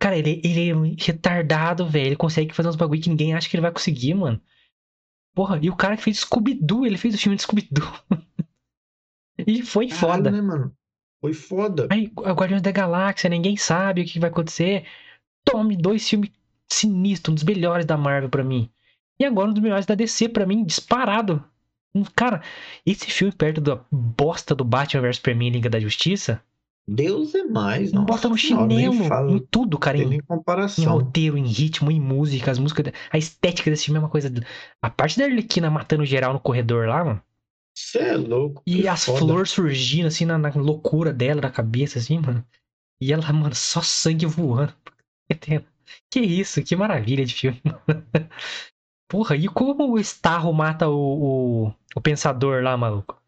Cara, ele, ele é retardado, velho. Ele consegue fazer uns bagulho que ninguém acha que ele vai conseguir, mano. Porra, e o cara que fez Scooby-Doo, ele fez o filme de Scooby-Doo. e foi Caralho, foda. né, mano? Foi foda. Aí, Guardiões da Galáxia, ninguém sabe o que vai acontecer. Tome dois filmes sinistros, um dos melhores da Marvel pra mim. E agora um dos melhores da DC pra mim, disparado. Cara, esse filme perto da bosta do Batman vs Superman Liga da Justiça, Deus é mais, não bota no chinelo, fala, em tudo, cara. Em, nem em comparação. roteiro, em ritmo, em música, as músicas. A estética desse filme é uma coisa. A parte da Arlequina matando geral no corredor lá, mano. Você é louco. E as foda. flores surgindo, assim, na, na loucura dela, da cabeça, assim, mano. E ela, mano, só sangue voando. Que isso, que maravilha de filme. Porra, e como o Starro mata o, o, o pensador lá, maluco?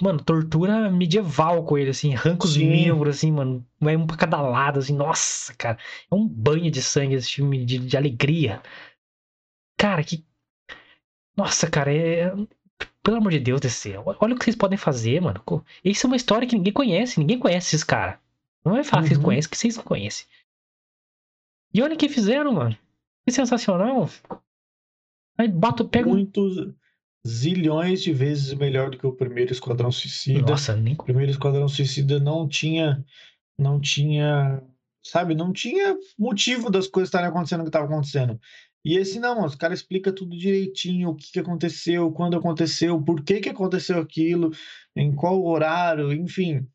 Mano, tortura medieval com ele, assim, arranca os membros, assim, mano. Vai um pra cada lado, assim, nossa, cara. É um banho de sangue esse filme, de, de alegria. Cara, que. Nossa, cara, é. Pelo amor de Deus, DC. Olha o que vocês podem fazer, mano. Isso é uma história que ninguém conhece. Ninguém conhece esses caras. Não vai falar que vocês Uhum. conhecem, que vocês não conhecem. E olha o que fizeram, mano. Que sensacional. Aí bota, pega. Muitos zilhões de vezes melhor do que o primeiro Esquadrão Suicida. Nossa, nem. O primeiro Esquadrão Suicida não tinha, não tinha, sabe, não tinha motivo das coisas estarem acontecendo o que estava acontecendo. E esse não, os caras explicam tudo direitinho, o que, que aconteceu, quando aconteceu, por que, que aconteceu aquilo, em qual horário, enfim.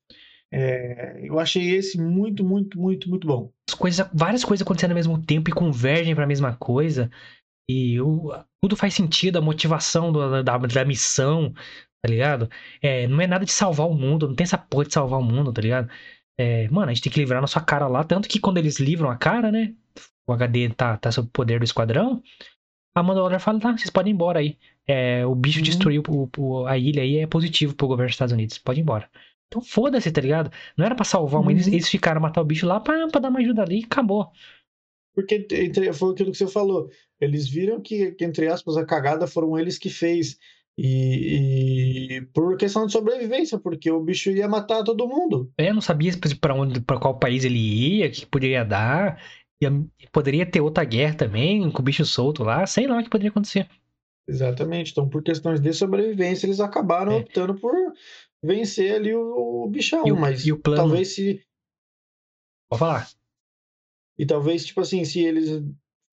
É, eu achei esse muito, muito, muito, muito bom. as coisas, várias coisas acontecendo ao mesmo tempo e convergem para a mesma coisa. E o- tudo faz sentido, a motivação do- da, da missão, tá ligado? É, não é nada de salvar o mundo, não tem essa porra de salvar o mundo, tá ligado? É, mano, a gente tem que livrar nossa cara lá. Tanto que quando eles livram a cara, né? O HD tá, tá sob o poder do esquadrão. A Mandalorian fala, tá, vocês podem ir embora aí. É, o bicho Uhum. destruiu o- o- a ilha aí, é positivo pro governo dos Estados Unidos. Pode ir embora. Então foda-se, tá ligado? Não era pra salvar o mundo, eles, Uhum. eles ficaram matar o bicho lá pra, pra dar uma ajuda ali e acabou. Porque entre- foi aquilo que você falou. Eles viram que, que, entre aspas, a cagada foram eles que fez. E, e por questão de sobrevivência, porque o bicho ia matar todo mundo. É, não sabia pra onde, para qual país ele ia, o que poderia dar. Ia- poderia ter outra guerra também, com o bicho solto lá, sei lá o que poderia acontecer. Exatamente. Então, por questões de sobrevivência, eles acabaram É. optando por vencer ali o, o bichão. E o- mas e o plano- talvez se. Pode falar. E talvez, tipo assim, se eles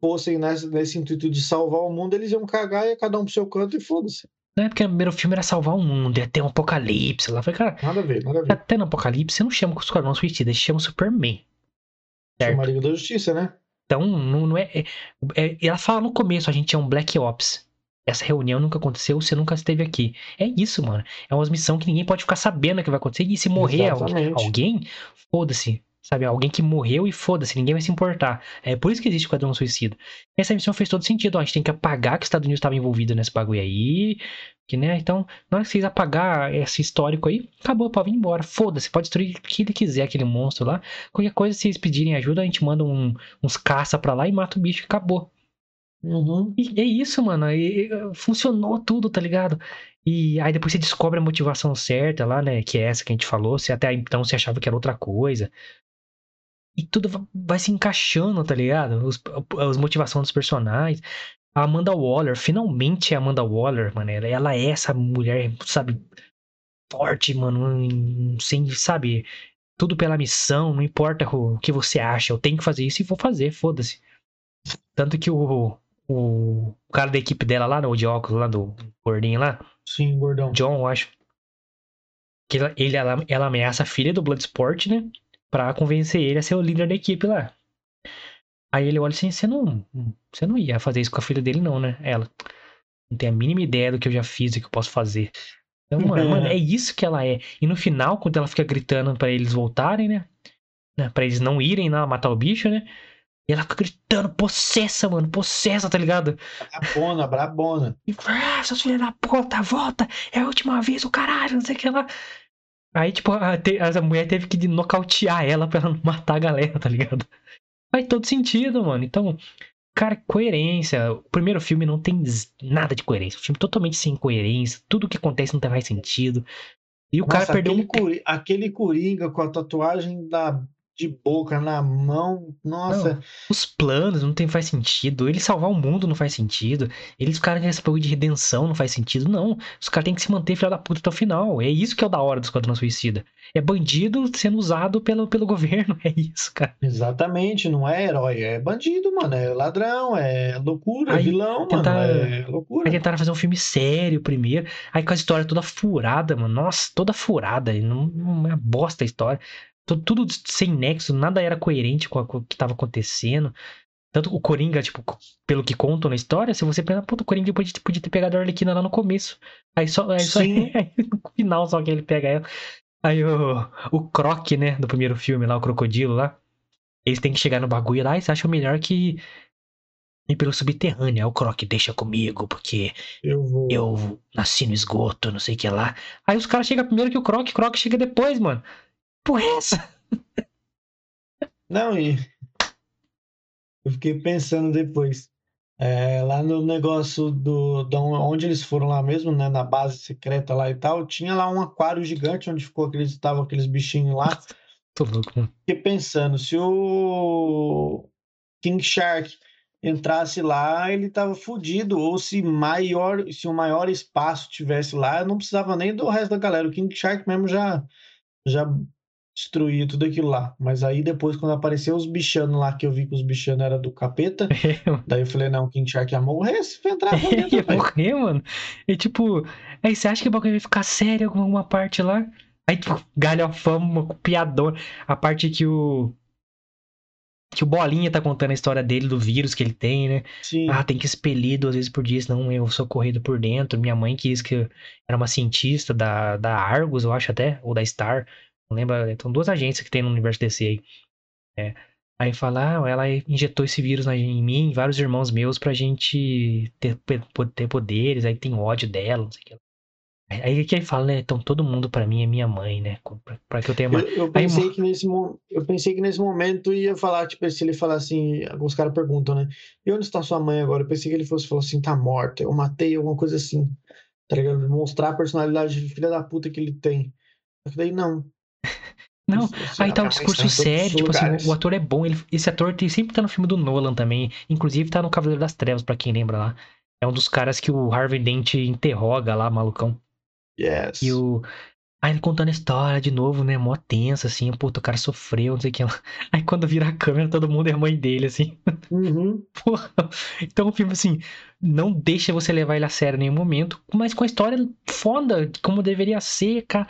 fossem nessa, nesse intuito de salvar o mundo, eles iam cagar e ia cada um pro seu canto e foda-se. Não é porque o primeiro filme era salvar o mundo, ia ter um apocalipse lá. Falei, cara, Nada a ver, nada a ver. até no apocalipse você não chama o Esquadrão Suicida, você chama o Superman. É certo. uma Liga da Justiça, né? Então, não, não é, é, é- Ela fala no começo, a gente é um Black Ops. Essa reunião nunca aconteceu, você nunca esteve aqui. É isso, mano. É uma missão que ninguém pode ficar sabendo que vai acontecer. E se morrer Exatamente. alguém, foda-se. Sabe? Alguém que morreu e foda-se, ninguém vai se importar. É por isso que existe o Esquadrão Suicida. Essa missão fez todo sentido. Ó, a gente tem que apagar que os Estados Unidos estava envolvido nesse bagulho aí. Que, né? Então, na hora que vocês apagar esse histórico aí, acabou, pode vir embora. Foda-se, pode destruir o que ele quiser, aquele monstro lá. Qualquer coisa, se eles pedirem ajuda, a gente manda um, uns caça pra lá e mata o bicho e acabou. Uhum. E é isso, mano. E, e, funcionou tudo, tá ligado? E aí depois você descobre a motivação certa lá, né? Que é essa que a gente falou. Você até então você achava que era outra coisa. E tudo vai se encaixando, tá ligado? Os, as motivações dos personagens. A Amanda Waller, finalmente é a Amanda Waller, mano. Ela, ela é essa mulher, sabe, forte, mano, sem, sabe, tudo pela missão, não importa o que você acha, eu tenho que fazer isso e vou fazer, foda-se. Tanto que o, o, o cara da equipe dela lá, o de óculos lá, do gordinho lá. Sim, gordão. John, eu acho. Que ele, ela, ela ameaça a filha do Bloodsport, né? Pra convencer ele a ser o líder da equipe lá. Aí ele olha assim, você não, você não ia fazer isso com a filha dele não, né? Ela, não tem a mínima ideia do que eu já fiz e que eu posso fazer. Então, mano, mano, é isso que ela é. E no final, quando ela fica gritando para eles voltarem, né? né para eles não irem lá matar o bicho, né? E ela fica gritando, possessa, mano, possessa, tá ligado? Brabona, brabona. E, ah, seus filhos da puta, volta, é a última vez, o caralho, não sei o que lá. Aí, tipo, a, a, mulher teve que nocautear ela pra ela não matar a galera, tá ligado? Faz todo sentido, mano. Então, cara, coerência. O primeiro filme não tem nada de coerência. O filme totalmente sem coerência. Tudo que acontece não tem mais sentido. E o Nossa, cara perdeu aquele, um... Aquele Coringa com a tatuagem da de boca na mão. Nossa. Não, os planos não tem, faz sentido. Ele salvar o mundo não faz sentido. Eles ficarem nesse bagulho de redenção não faz sentido. Não. Os caras têm que se manter filha da puta até o final. É isso que é o da hora do Esquadrão Suicida. É bandido sendo usado pelo, pelo governo. É isso, cara. Exatamente. Não é herói. É bandido, mano. É ladrão. É loucura. Aí, vilão, tentar, mano. É loucura. Aí tentaram fazer um filme sério primeiro. Aí com a história toda furada, mano. Nossa, toda furada. Não, não é bosta a história tudo sem nexo, nada era coerente com, o que estava acontecendo. Tanto o Coringa, tipo, pelo que contam na história, se você pensar, puta, o Coringa podia, podia ter pegado a Arlequina lá no começo. Aí só, aí só aí, no final só que ele pega ela. Aí o, o Croc, né, do primeiro filme lá, o Crocodilo lá, eles têm que chegar no bagulho lá e eles acham melhor que ir pelo subterrâneo. Aí o Croc, deixa comigo, porque eu, vou... eu nasci no esgoto, não sei o que lá. Aí os caras chegam primeiro que o Croc, o Croc chega depois, mano porra é essa? Não, e eu fiquei pensando depois. É, lá no negócio do, do onde eles foram lá mesmo, né, na base secreta lá e tal, tinha lá um aquário gigante onde ficou aqueles estavam aqueles bichinhos lá. Tô louco, mano. Fiquei pensando, se o King Shark entrasse lá, ele tava fudido, ou se maior, se o maior espaço tivesse lá, não precisava nem do resto da galera. O King Shark mesmo já já destruir tudo aquilo lá. Mas aí depois, quando apareceu os bichanos lá, que eu vi que os bichanos eram do capeta, daí eu falei, não, King Shark ia morrer se entrar pra dentro. ia morrer, mano. E tipo, aí você acha que o bagulho vai ficar sério alguma parte lá? Aí, tipo, galhofão, piador. A parte que o. Que o Bolinha tá contando a história dele, do vírus que ele tem, né? Sim. Ah, tem que expelir duas vezes por dia, senão eu sou corrido por dentro. Minha mãe quis que eu era uma cientista da, da Argus, eu acho até, ou da Star. Não lembra? Então, duas agências que tem no universo DC aí. É. Aí fala, ah, ela injetou esse vírus em mim, e vários irmãos meus, pra gente ter, ter poderes, aí tem ódio dela, não sei o que. Aí que ele fala, né? Então todo mundo para mim é minha mãe, né? Pra, pra que eu tenha uma. Eu, eu pensei, aí, que nesse, eu pensei que nesse momento ia falar, tipo, se ele falar assim, alguns caras perguntam, né? E onde está sua mãe agora? Eu pensei que ele fosse falar assim, tá morta, eu matei, alguma coisa assim. Tá ligado? Mostrar a personalidade de filha da puta que ele tem. Só que daí não. Não, aí tá o discurso sério, tipo assim, o ator é bom, ele, esse ator tem, sempre tá no filme do Nolan também, inclusive tá no Cavaleiro das Trevas, para quem lembra lá. É um dos caras que o Harvey Dent interroga lá, malucão. Yes. E o... Aí ele contando a história de novo, né, mó tensa, assim, puta, o cara sofreu, não sei o que lá. Aí quando vira a câmera, todo mundo é mãe dele, assim. Uhum. Porra. Então o filme, assim, não deixa você levar ele a sério em nenhum momento, mas com a história foda, como deveria ser, cara.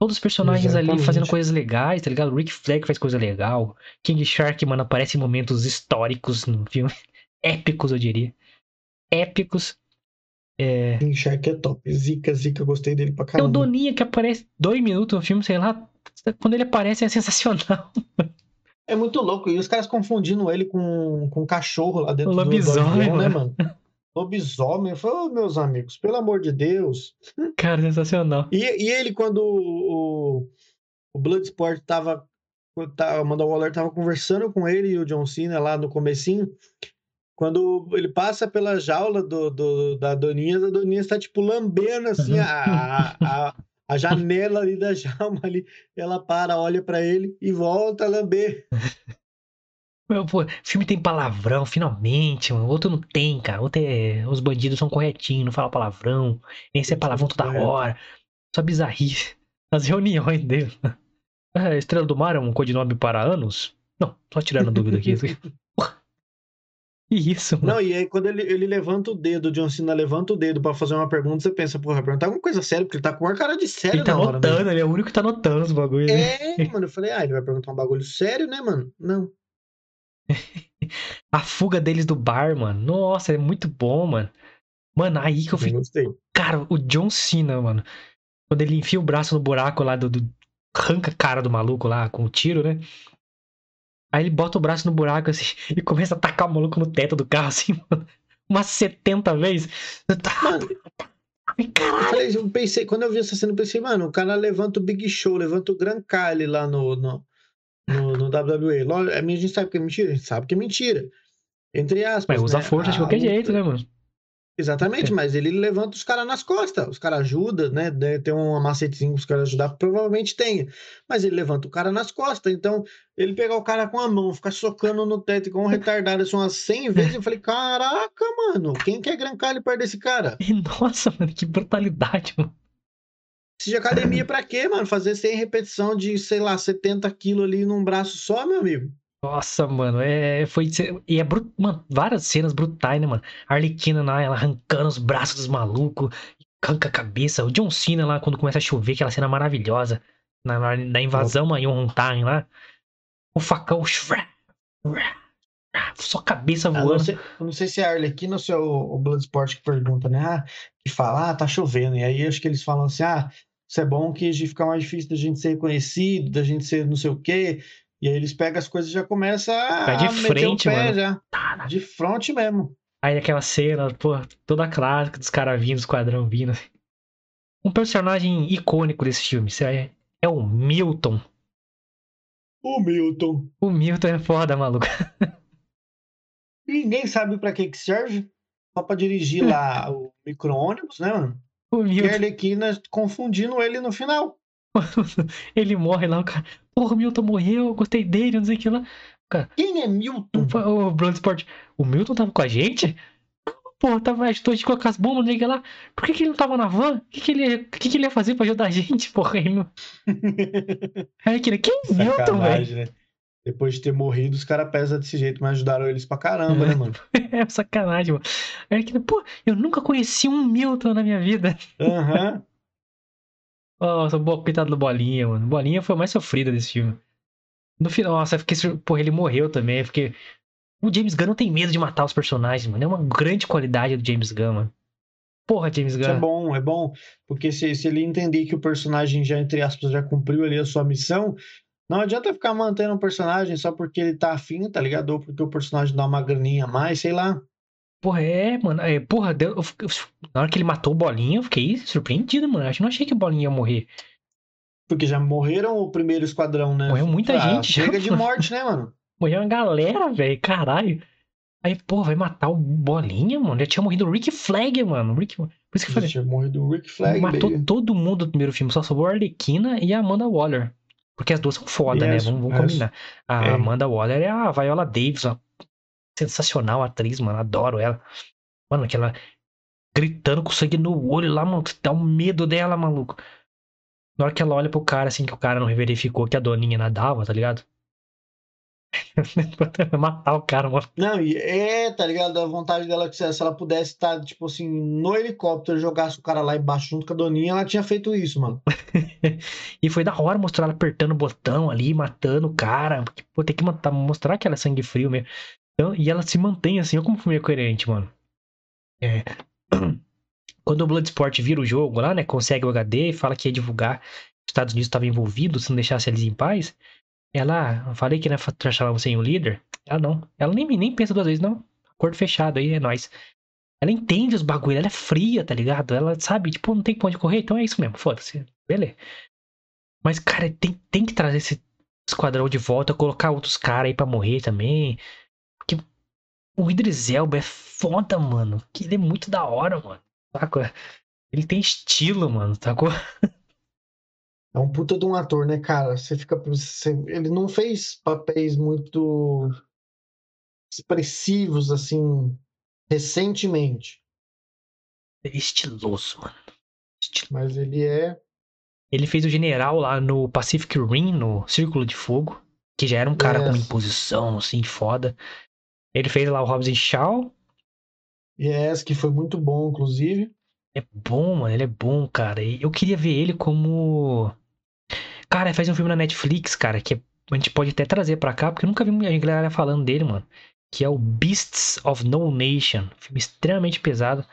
Todos os personagens Exatamente. ali fazendo coisas legais, tá ligado? Rick Flag faz coisa legal. King Shark, mano, aparece em momentos históricos no filme. Épicos, eu diria. Épicos. É... King Shark é top. Zica, Zica, gostei dele pra caramba. Tem o Doninha que aparece dois minutos no filme, sei lá. Quando ele aparece é sensacional. É muito louco. E os caras confundindo ele com, com um cachorro lá dentro O do, do lobisomem, avião, né, mano. Lobisomem. Eu falei, ô, meus amigos, pelo amor de Deus. Cara, sensacional. E, e ele, quando o, o, Bloodsport tava. tava Amanda Waller tava conversando com ele e o John Cena lá no comecinho. Quando ele passa pela jaula do, do, da Doninha, a Doninha está, tipo, lambendo, assim, a, a, a janela ali da jaula ali. Ela para, olha pra ele e volta a lamber. Meu, pô, filme tem palavrão, finalmente, mano. Outro não tem, cara. Outro é. Os bandidos são corretinhos, não falam palavrão. Esse é palavrão toda hora. Só bizarrice. As reuniões dele. Ah, Estrela do Mar é um codinome para anos? Não, só tirando dúvida aqui. Que isso, mano? Não, e aí quando ele, ele levanta o dedo, o John Cena levanta o dedo pra fazer uma pergunta, você pensa, porra, vai perguntar alguma coisa séria, porque ele tá com uma cara de sério ele tá né? notando, ele é o único que tá notando os bagulhos, né? É, mano, eu falei, ah, ele vai perguntar um bagulho sério, né, mano? Não. A fuga deles do bar, mano. Nossa, é muito bom, mano. Mano, aí que eu fico. gostei. Cara, o John Cena, mano. Quando ele enfia o braço no buraco lá do. do- arranca a cara do maluco lá com o tiro, né? Aí ele bota o braço no buraco assim e começa a tacar o maluco no teto do carro, assim, mano. Umas 70 vezes. Mano, caralho. eu pensei, quando eu vi essa cena, eu pensei, mano, o cara levanta o Big Show, levanta o Gran Cali lá no, no, no, no WWE. Lógico, A gente sabe que é mentira, a gente sabe que é mentira. Entre aspas. Mas usa né? força de A qualquer jeito, né, mano? Exatamente, mas ele levanta os caras nas costas. Os caras ajudam, né? Deve ter um macetezinho para os caras ajudar, provavelmente tenha. Mas ele levanta o cara nas costas. Então, ele pegar o cara com a mão, ficar socando no teto igual um retardado, assim, umas 100 vezes. Eu falei, caraca, mano, quem quer grancar ele perto desse cara? Nossa, mano, que brutalidade, mano. Precisa de academia pra quê, mano? Fazer 100 repetição de, sei lá, 70 quilos ali num braço só, meu amigo? Nossa, mano, é, foi. E é brut, mano, várias cenas brutais, né, mano? A Arlequina lá, ela arrancando os braços dos malucos, arranca a cabeça. O John Cena lá, quando começa a chover, aquela cena maravilhosa. Na, na, na invasão a Yontan lá. O facão. Só cabeça Ah, não, voando. sei, eu não sei se é a Arlequina ou se é o, o Bloodsport que pergunta, né? Ah, que fala, ah, tá chovendo. E aí acho que eles falam assim, ah, isso é bom que fica mais difícil da gente ser reconhecido, da gente ser não sei o quê. E aí eles pegam as coisas e já começam a Vai de frente, pé mano. já. Tá, De frente mesmo. Aí aquela cena, pô, toda clássica dos caras vindo, do esquadrão vindo. Um personagem icônico desse filme é, é o Milton. O Milton. O Milton é foda, maluco. Ninguém sabe pra que que serve. Só pra dirigir lá o micro-ônibus, né, mano? O E a. Arlequina confundindo ele no final. Ele morre lá, o cara. Porra, o Milton morreu, eu gostei dele, não sei o que lá. Quem é Milton? O Bloodsport. O Milton tava com a gente? Porra, tava ajudou a gente colocar as bombas, não sei o que lá. Por que, que ele não tava na van? O que, que, ele, ia- o que, que ele ia fazer pra ajudar a gente, porra? Ele não... Aí que quem é Milton, velho? Né? Depois de ter morrido, os caras pesam desse jeito, mas ajudaram eles pra caramba, né, mano? É sacanagem, mano. Aí que, pô, eu nunca conheci um Milton na minha vida. Aham. Nossa, bo- coitado do Bolinha, mano. Bolinha foi a mais sofrida desse filme. No final, nossa, eu fiquei. Porra, ele morreu também. Fiquei. O James Gunn não tem medo de matar os personagens, mano. É uma grande qualidade do James Gunn, mano. Porra, James Isso é Gunn. bom, é bom, porque se, se ele entender que o personagem já, entre aspas, já cumpriu ali a sua missão, não adianta ficar mantendo o personagem só porque ele tá afim, tá ligado? Ou porque o personagem dá uma graninha a mais, sei lá. Porra, é, mano. É, porra, deu- eu fiquei- na hora que ele matou o Bolinha, eu fiquei surpreendido, mano. Eu não achei que o Bolinha ia morrer. Porque já morreram o primeiro esquadrão, né? Morreu muita Ah, gente já, Chega de mano. morte, né, mano? Morreu uma galera, velho. Caralho. Aí, pô, vai matar o Bolinha, mano. Já tinha morrido o Rick Flag, mano. Rick... Por isso que eu Já falei. tinha morrido o Rick Flag, Matou baby. todo mundo do primeiro filme, só sobrou a Arlequina e a Amanda Waller. Porque as duas são foda, Yes, né? Vamos, vamos yes. combinar. A É. Amanda Waller é a Viola Davis, uma sensacional atriz, mano. Adoro ela. Mano, aquela gritando com sangue no olho lá, mano. Dá um medo dela, maluco. Na hora que ela olha pro cara, assim, que o cara não verificou que a doninha nadava, tá ligado? Matar o cara, mano. Não, e é, tá ligado? A vontade dela que se ela pudesse estar, tipo assim, no helicóptero, jogasse o cara lá embaixo junto com a Doninha, ela tinha feito isso, mano. E foi da hora mostrar ela apertando o botão ali, matando o cara. Porque, pô, tem que matar- mostrar que ela é sangue frio mesmo. Então, e ela se mantém assim, olha como foi meio coerente, mano. É. Quando o Bloodsport vira o jogo lá, né? Consegue o HD e fala que ia divulgar. Os Estados Unidos estavam envolvidos, se não deixasse eles em paz. Ela, eu falei que né, transformar você um líder. Ela não. Ela nem, nem pensa duas vezes, não. Acordo fechado aí, é nóis. Ela entende os bagulhos, ela é fria, tá ligado? Ela sabe, tipo, não tem pra onde correr, então é isso mesmo, foda-se. Beleza. Mas, cara, tem, tem que trazer esse esquadrão de volta, colocar outros caras aí pra morrer também. Porque o Idris Elba é foda, mano. Que ele é muito da hora, mano. Saco? Ele tem estilo, mano, sacou? É um puta de um ator, né, cara? Você fica. Você, ele não fez papéis muito expressivos, assim, recentemente. É estiloso, mano. Estiloso. Mas ele é. Ele fez o general lá no Pacific Rim, no Círculo de Fogo, que já era um cara yes. com uma imposição, assim, foda. Ele fez lá o Hobbs e Shaw. Yes, que foi muito bom, inclusive. É bom, mano, ele é bom, cara. E eu queria ver ele como. Cara, faz um filme na Netflix, cara, que a gente pode até trazer pra cá, porque eu nunca vi a galera falando dele, mano. Que é o Beasts of No Nation. Filme extremamente pesado.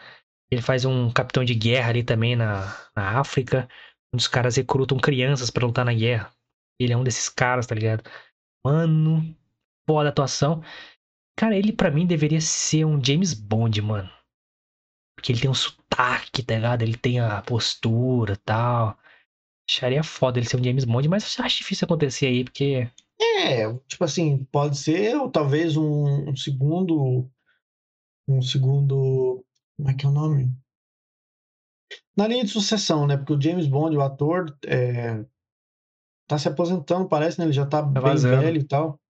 Ele faz um capitão de guerra ali também na, na África. Um dos caras recrutam crianças para lutar na guerra. Ele é um desses caras, tá ligado? Mano, foda atuação. Cara, ele para mim deveria ser um James Bond, mano. Porque ele tem um sotaque, tá ligado? Ele tem a postura e tal. Acharia foda ele ser um James Bond, mas acho difícil acontecer aí, porque. É, tipo assim, pode ser, ou talvez um, um segundo. Um segundo. Como é que é o nome? Na linha de sucessão, né? Porque o James Bond, o ator, é, tá se aposentando, parece, né? Ele já tá, tá bem vazando. velho e tal.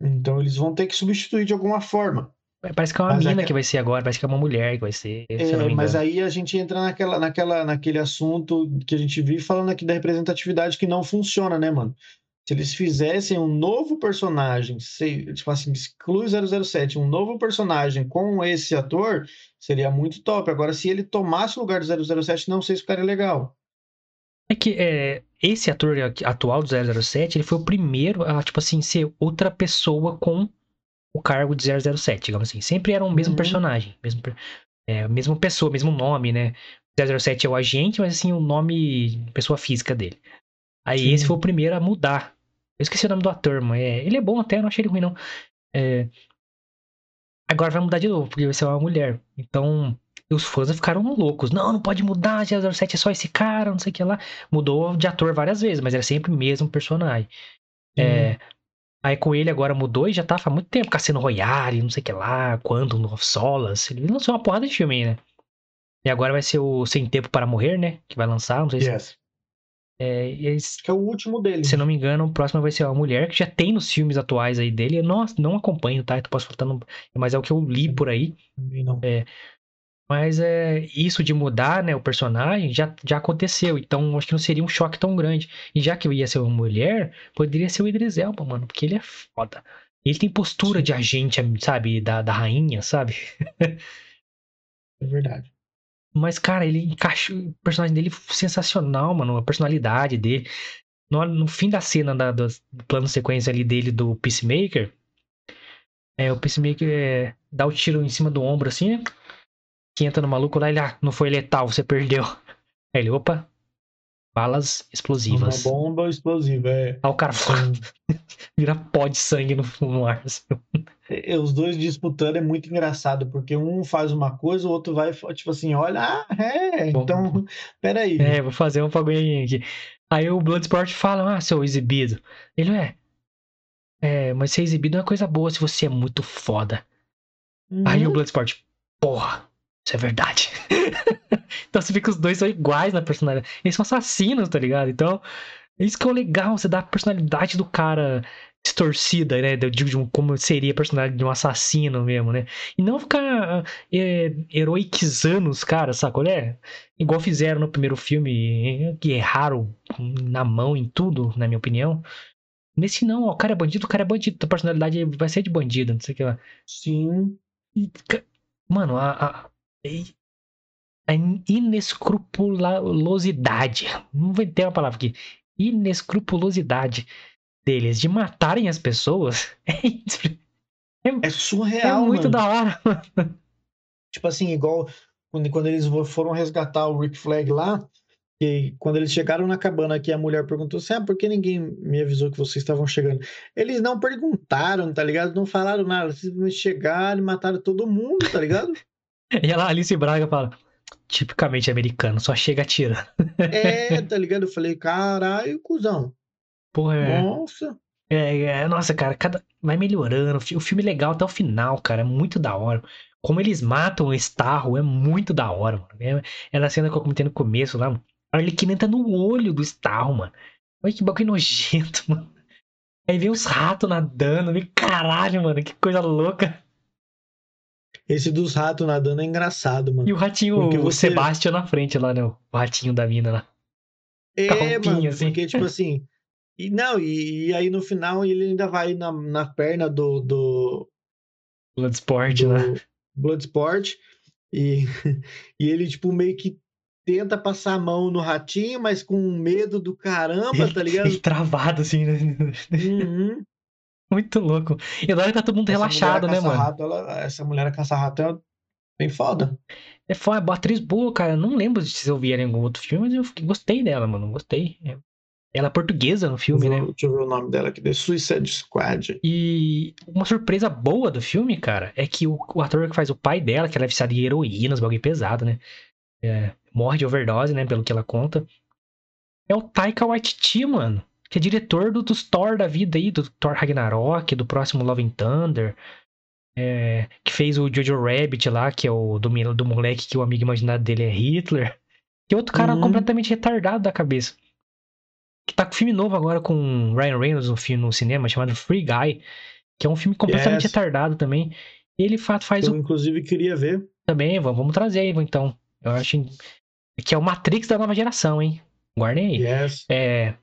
Então eles vão ter que substituir de alguma forma. Parece que é uma mas mina é... que vai ser agora, parece que é uma mulher que vai ser. É, mas aí a gente entra naquela, naquela, naquele assunto que a gente vive falando aqui da representatividade que não funciona, né, mano? Se eles fizessem um novo personagem, se, tipo assim, exclui 007, um novo personagem com esse ator, seria muito top. Agora, se ele tomasse o lugar do 007, não sei se ficaria legal. É que é, esse ator atual do 007, ele foi o primeiro a, tipo assim, ser outra pessoa com o cargo de 007, digamos assim. Sempre era o mesmo uhum. personagem, mesmo, é, mesma pessoa, mesmo nome, né? 007 é o agente, mas assim, o nome, pessoa física dele. Aí Sim. esse foi o primeiro a mudar. Eu esqueci o nome do ator, mas é, ele é bom até, não achei ele ruim não. É, agora vai mudar de novo, porque vai ser uma mulher. Então, os fãs ficaram loucos. Não, não pode mudar, 007 é só esse cara, não sei o que lá. Mudou de ator várias vezes, mas era sempre o mesmo personagem. É, Aí com ele agora mudou e já tá há muito tempo. Cassino Royale, não sei o que lá, Quantum of Solas. Ele lançou uma porrada de filme aí, né? E agora vai ser o Sem Tempo para Morrer, né? Que vai lançar, não sei yes. se. É, esse, que é o último dele. Se não me engano, o próximo vai ser uma mulher que já tem nos filmes atuais aí dele. Eu não, não acompanho, tá? Eu posso faltar no, mas é o que eu li por aí. Também não. É, mas é, isso de mudar né, o personagem já, já aconteceu. Então acho que não seria um choque tão grande. E já que eu ia ser uma mulher, poderia ser o Idris Elba, mano. Porque ele é foda. Ele tem postura Sim. de agente, sabe? Da, da rainha, sabe? é verdade. Mas, cara, ele encaixa o personagem dele sensacional, mano. A personalidade dele. No, no fim da cena da, do, plano sequência ali dele do Peacemaker, é, o Peacemaker é, dá o tiro em cima do ombro assim, né? Que entra no maluco lá, ele, ah, não foi letal, você perdeu. Aí ele, opa, balas explosivas. Uma bomba explosiva, é. Aí o cara vira pó de sangue no, no ar. Assim. É, os dois disputando é muito engraçado, porque um faz uma coisa, o outro vai, tipo assim, olha, ah, é, Bom, então, peraí. É, vou fazer um bagulho aqui. Aí o Bloodsport fala, ah, seu exibido. Ele, é, é, mas ser exibido é uma coisa boa se você é muito foda. Uhum. Aí o Bloodsport, porra, isso é verdade. então você vê que os dois são iguais na personalidade. Eles são assassinos, tá ligado? Então, isso que é o legal, você dá a personalidade do cara distorcida, né? Eu digo de um, como seria a personalidade de um assassino mesmo, né? E não ficar é, heroicizando os caras, saca? É? Igual fizeram no primeiro filme, que erraram na mão em tudo, na minha opinião. Nesse não, ó, o cara é bandido, o cara é bandido, a personalidade vai ser de bandido, não sei o que lá. Sim. E, mano, a, a inescrupulosidade, não vou ter uma palavra aqui, inescrupulosidade deles de matarem as pessoas é, é, é surreal. É muito mano. da hora. Tipo assim, igual quando, quando eles foram resgatar o Rick Flag lá, E quando eles chegaram na cabana que a mulher perguntou assim: ah, por que ninguém me avisou que vocês estavam chegando? Eles não perguntaram, tá ligado? Não falaram nada, simplesmente chegaram e mataram todo mundo, tá ligado? E ela, Alice Braga, fala: tipicamente americano, só chega atirando. É, tá ligado? Eu falei: caralho, cuzão. Porra, é. Nossa. É, é, nossa, cara, cada... vai melhorando. O filme é legal até o final, cara. É muito da hora. Como eles matam o Starro é muito da hora, mano. É, é na cena que eu comentei no começo lá. A Arlequina entra no olho do Starro, mano. Olha que bagulho nojento, mano. Aí vem os ratos nadando. Caralho, mano, que coisa louca. Esse dos ratos nadando é engraçado, mano. E o ratinho, Porque o você- Sebastião na frente lá, né? O ratinho da mina lá. É, mano, assim. porque, tipo assim. E, não, e, e aí no final ele ainda vai na, na perna do, do, Bloodsport, né? do Bloodsport e, e ele, tipo, meio que tenta passar a mão no ratinho, mas com medo do caramba, tá ligado? Ele travado, assim, né? Uhum. Muito louco. E agora tá todo mundo Essa relaxado, né, mano? caça-rato, ela- essa mulher caça-rato é bem foda. É foda, boa atriz boa, cara. Não lembro se eu vi ela em algum outro filme, mas eu fiquei- gostei dela, mano. Gostei. É. Ela é portuguesa no filme, deixa, né? eu, deixa eu ver o nome dela aqui, The Suicide Squad. E uma surpresa boa do filme, cara, é que o, o ator que faz o pai dela, que ela é viciada em heroína, os bagulho pesado, né? É, morre de overdose, né? Pelo que ela conta. É o Taika Waititi, mano. Que é diretor do, dos Thor da vida aí, do Thor Ragnarok, do próximo Love and Thunder. é, que fez o Jojo Rabbit lá, que é o do, do moleque que o amigo imaginário dele é Hitler. E outro cara Uhum. completamente retardado da cabeça. Que tá com filme novo agora com Ryan Reynolds no filme no cinema, chamado Free Guy. Que é um filme completamente Yes. retardado também. Ele fa- faz Eu, o inclusive, queria ver. também, vamos, vamos trazer aí, então. Eu acho que é o Matrix da nova geração, hein? Guardem aí. Yes. É.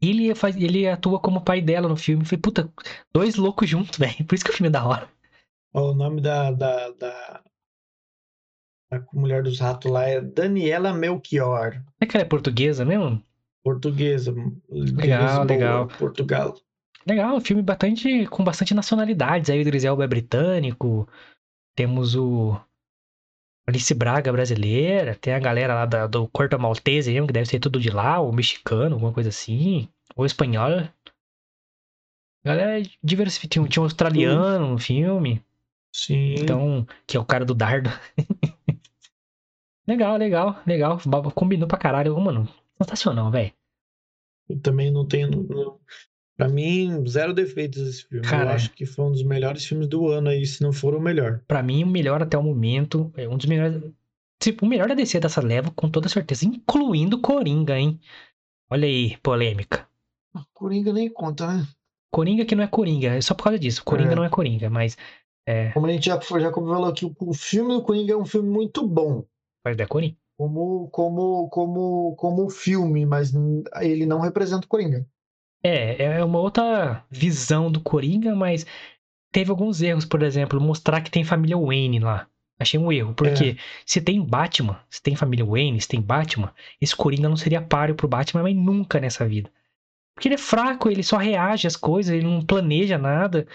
Ele, faz, ele atua como pai dela no filme. Falei, puta, dois loucos juntos, velho. Por isso que o filme é da hora. O nome da, da, da, da mulher dos ratos lá é Daniela Melchior. Será que ela é portuguesa mesmo? Portuguesa. Legal, Lisboa, legal. Portugal. Legal, um filme bastante, com bastante nacionalidades. Aí o Idris Elba é britânico. Temos o Alice Braga brasileira. Tem a galera lá da- do Corto Maltese, mesmo, que deve ser tudo de lá, ou mexicano, alguma coisa assim. Ou espanhol. Galera diversificada. Tinha, tinha um australiano no filme. Sim. Então, que é o cara do dardo. legal, legal, legal. Combinou pra caralho. Mano, sensacional, velho. Eu também não tenho. Não, pra mim, zero defeitos esse filme. Cara, eu acho que foi um dos melhores filmes do ano aí, se não for o melhor. Pra mim, o melhor até o momento. É um dos melhores. Tipo, o melhor da DC dessa leva, com toda certeza. Incluindo Coringa, hein? Olha aí, polêmica. Coringa nem conta, né? Coringa que não é Coringa. É só por causa disso. Coringa É. não é Coringa, mas. É. Como a gente já, já falou aqui, o, filme do Coringa é um filme muito bom. Mas é Coringa. Como, como, como, como filme, mas ele não representa o Coringa. É, é uma outra visão do Coringa, mas teve alguns erros, por exemplo, mostrar que tem família Wayne lá. Achei um erro, porque se tem Batman, se tem família Wayne, se tem Batman, esse Coringa não seria páreo pro Batman, mas nunca nessa vida. Porque ele é fraco, ele só reage às coisas, ele não planeja nada.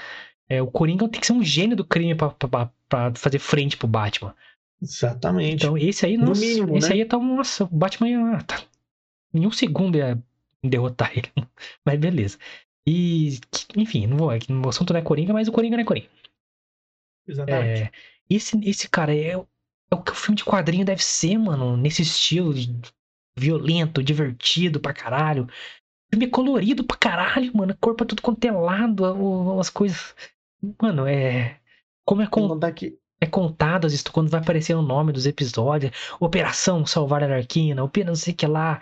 É, o Coringa tem que ser um gênio do crime pra fazer frente pro Batman. Exatamente. Então, esse aí, No nossa, mínimo, esse né? aí tá, nossa, o Batman ia, tá, em um segundo ia derrotar ele. Mas beleza. E, enfim, não vou, é o assunto não é Coringa, mas o Coringa não é Coringa. Exatamente. É, esse, esse cara é, o- é o que o filme de quadrinho deve ser, mano, nesse estilo violento, divertido pra caralho. O filme é colorido pra caralho, mano, corpo é tudo quanto é lado, as coisas. Mano, é. Como é, con- é contado histó- quando vai aparecer o nome dos episódios. Operação Salvar a Arquina, opera não sei o que lá.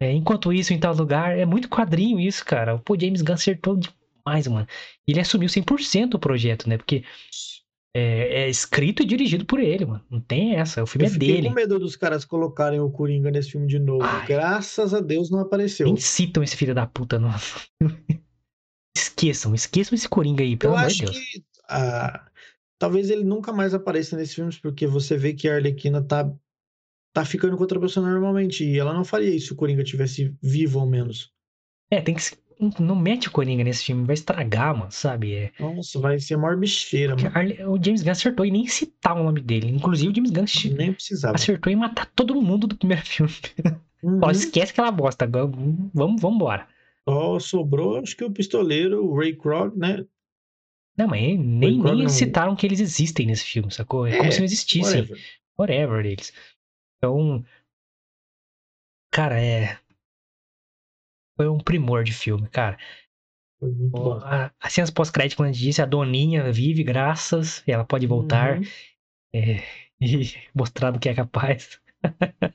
É, enquanto isso, em tal lugar. É muito quadrinho isso, cara. Pô, James Gunn acertou demais, mano. Ele assumiu 100% o projeto, né? Porque é, é escrito e dirigido por ele, mano. Não tem essa. O filme Eu é dele. com medo dos caras colocarem o Coringa nesse filme de novo. Ai. Graças a Deus não apareceu. Nem citam esse filho da puta, não. esqueçam, esqueçam esse Coringa aí, pelo Eu amor de acho Deus. que ah, talvez ele nunca mais apareça nesses filmes, porque você vê que a Arlequina tá, tá ficando com outra pessoa normalmente. E ela não faria isso se o Coringa tivesse vivo, ao menos. É, tem que. Não mete o Coringa nesse filme, vai estragar, mano, sabe? É. Nossa, vai ser a maior bicheira, mano. O James Gunn acertou em nem citar o nome dele. Inclusive, o James Gunn nem precisava. acertou em matar todo mundo do primeiro filme. Uhum. Ó, esquece aquela bosta. Vamos, vamos embora. Só sobrou, acho que o pistoleiro, o Ray Krog, né? Não, mas nem, nem citaram que eles existem nesse filme, sacou? É, é como se não existissem. Whatever. whatever eles. Então. Cara, é. Foi um primor de filme, cara. Foi muito bom. A, pós-crédito, como a gente disse, a Doninha vive, graças, e ela pode voltar uhum. é, e mostrar do que é capaz.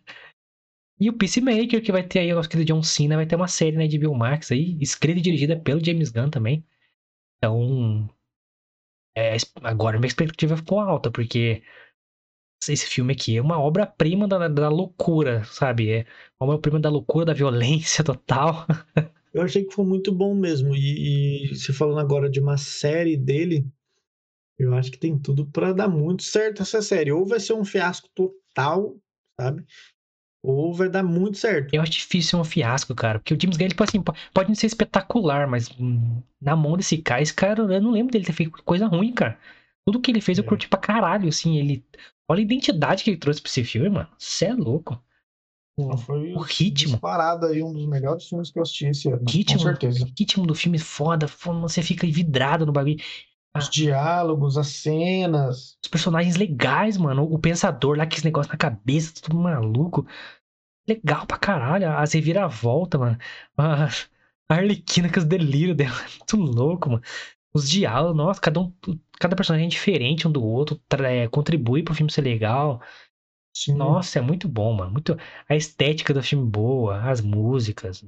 e o Peacemaker, que vai ter aí, eu acho que do John Cena, vai ter uma série né, HBO Max aí, escrita e dirigida pelo James Gunn também. Então, é, agora minha expectativa ficou alta, porque esse filme aqui é uma obra-prima da, da loucura, sabe? É uma obra-prima da loucura, da violência total. Eu achei que foi muito bom mesmo. E, e se falando agora de uma série dele, eu acho que tem tudo para dar muito certo essa série. Ou vai ser um fiasco total, sabe? Ou vai dar muito certo. Eu acho difícil um fiasco, cara. Porque o James Gunn, ele, tipo assim, pode não ser espetacular, mas hum, na mão desse cara, esse cara, eu não lembro dele ter feito coisa ruim, cara. Tudo que ele fez é. eu curti pra caralho, assim. Ele. Olha a identidade que ele trouxe pra esse filme, mano. Você é louco. O, foi o ritmo. Disparado aí, um dos melhores filmes que eu assisti esse ano. Ritmo, com certeza. Ritmo do filme é foda. Você fica vidrado no bagulho. Os ah. diálogos, as cenas. Os personagens legais, mano. O pensador lá, com esse negócio na cabeça, tudo maluco legal pra caralho. As reviravoltas, mano. A, a Arlequina com os delírios dela. Muito louco, mano. Os diálogos, nossa, cada, um, cada personagem é diferente um do outro. É, contribui pro filme ser legal. Sim. Nossa, é muito bom, mano. Muito... A estética do filme boa, as músicas.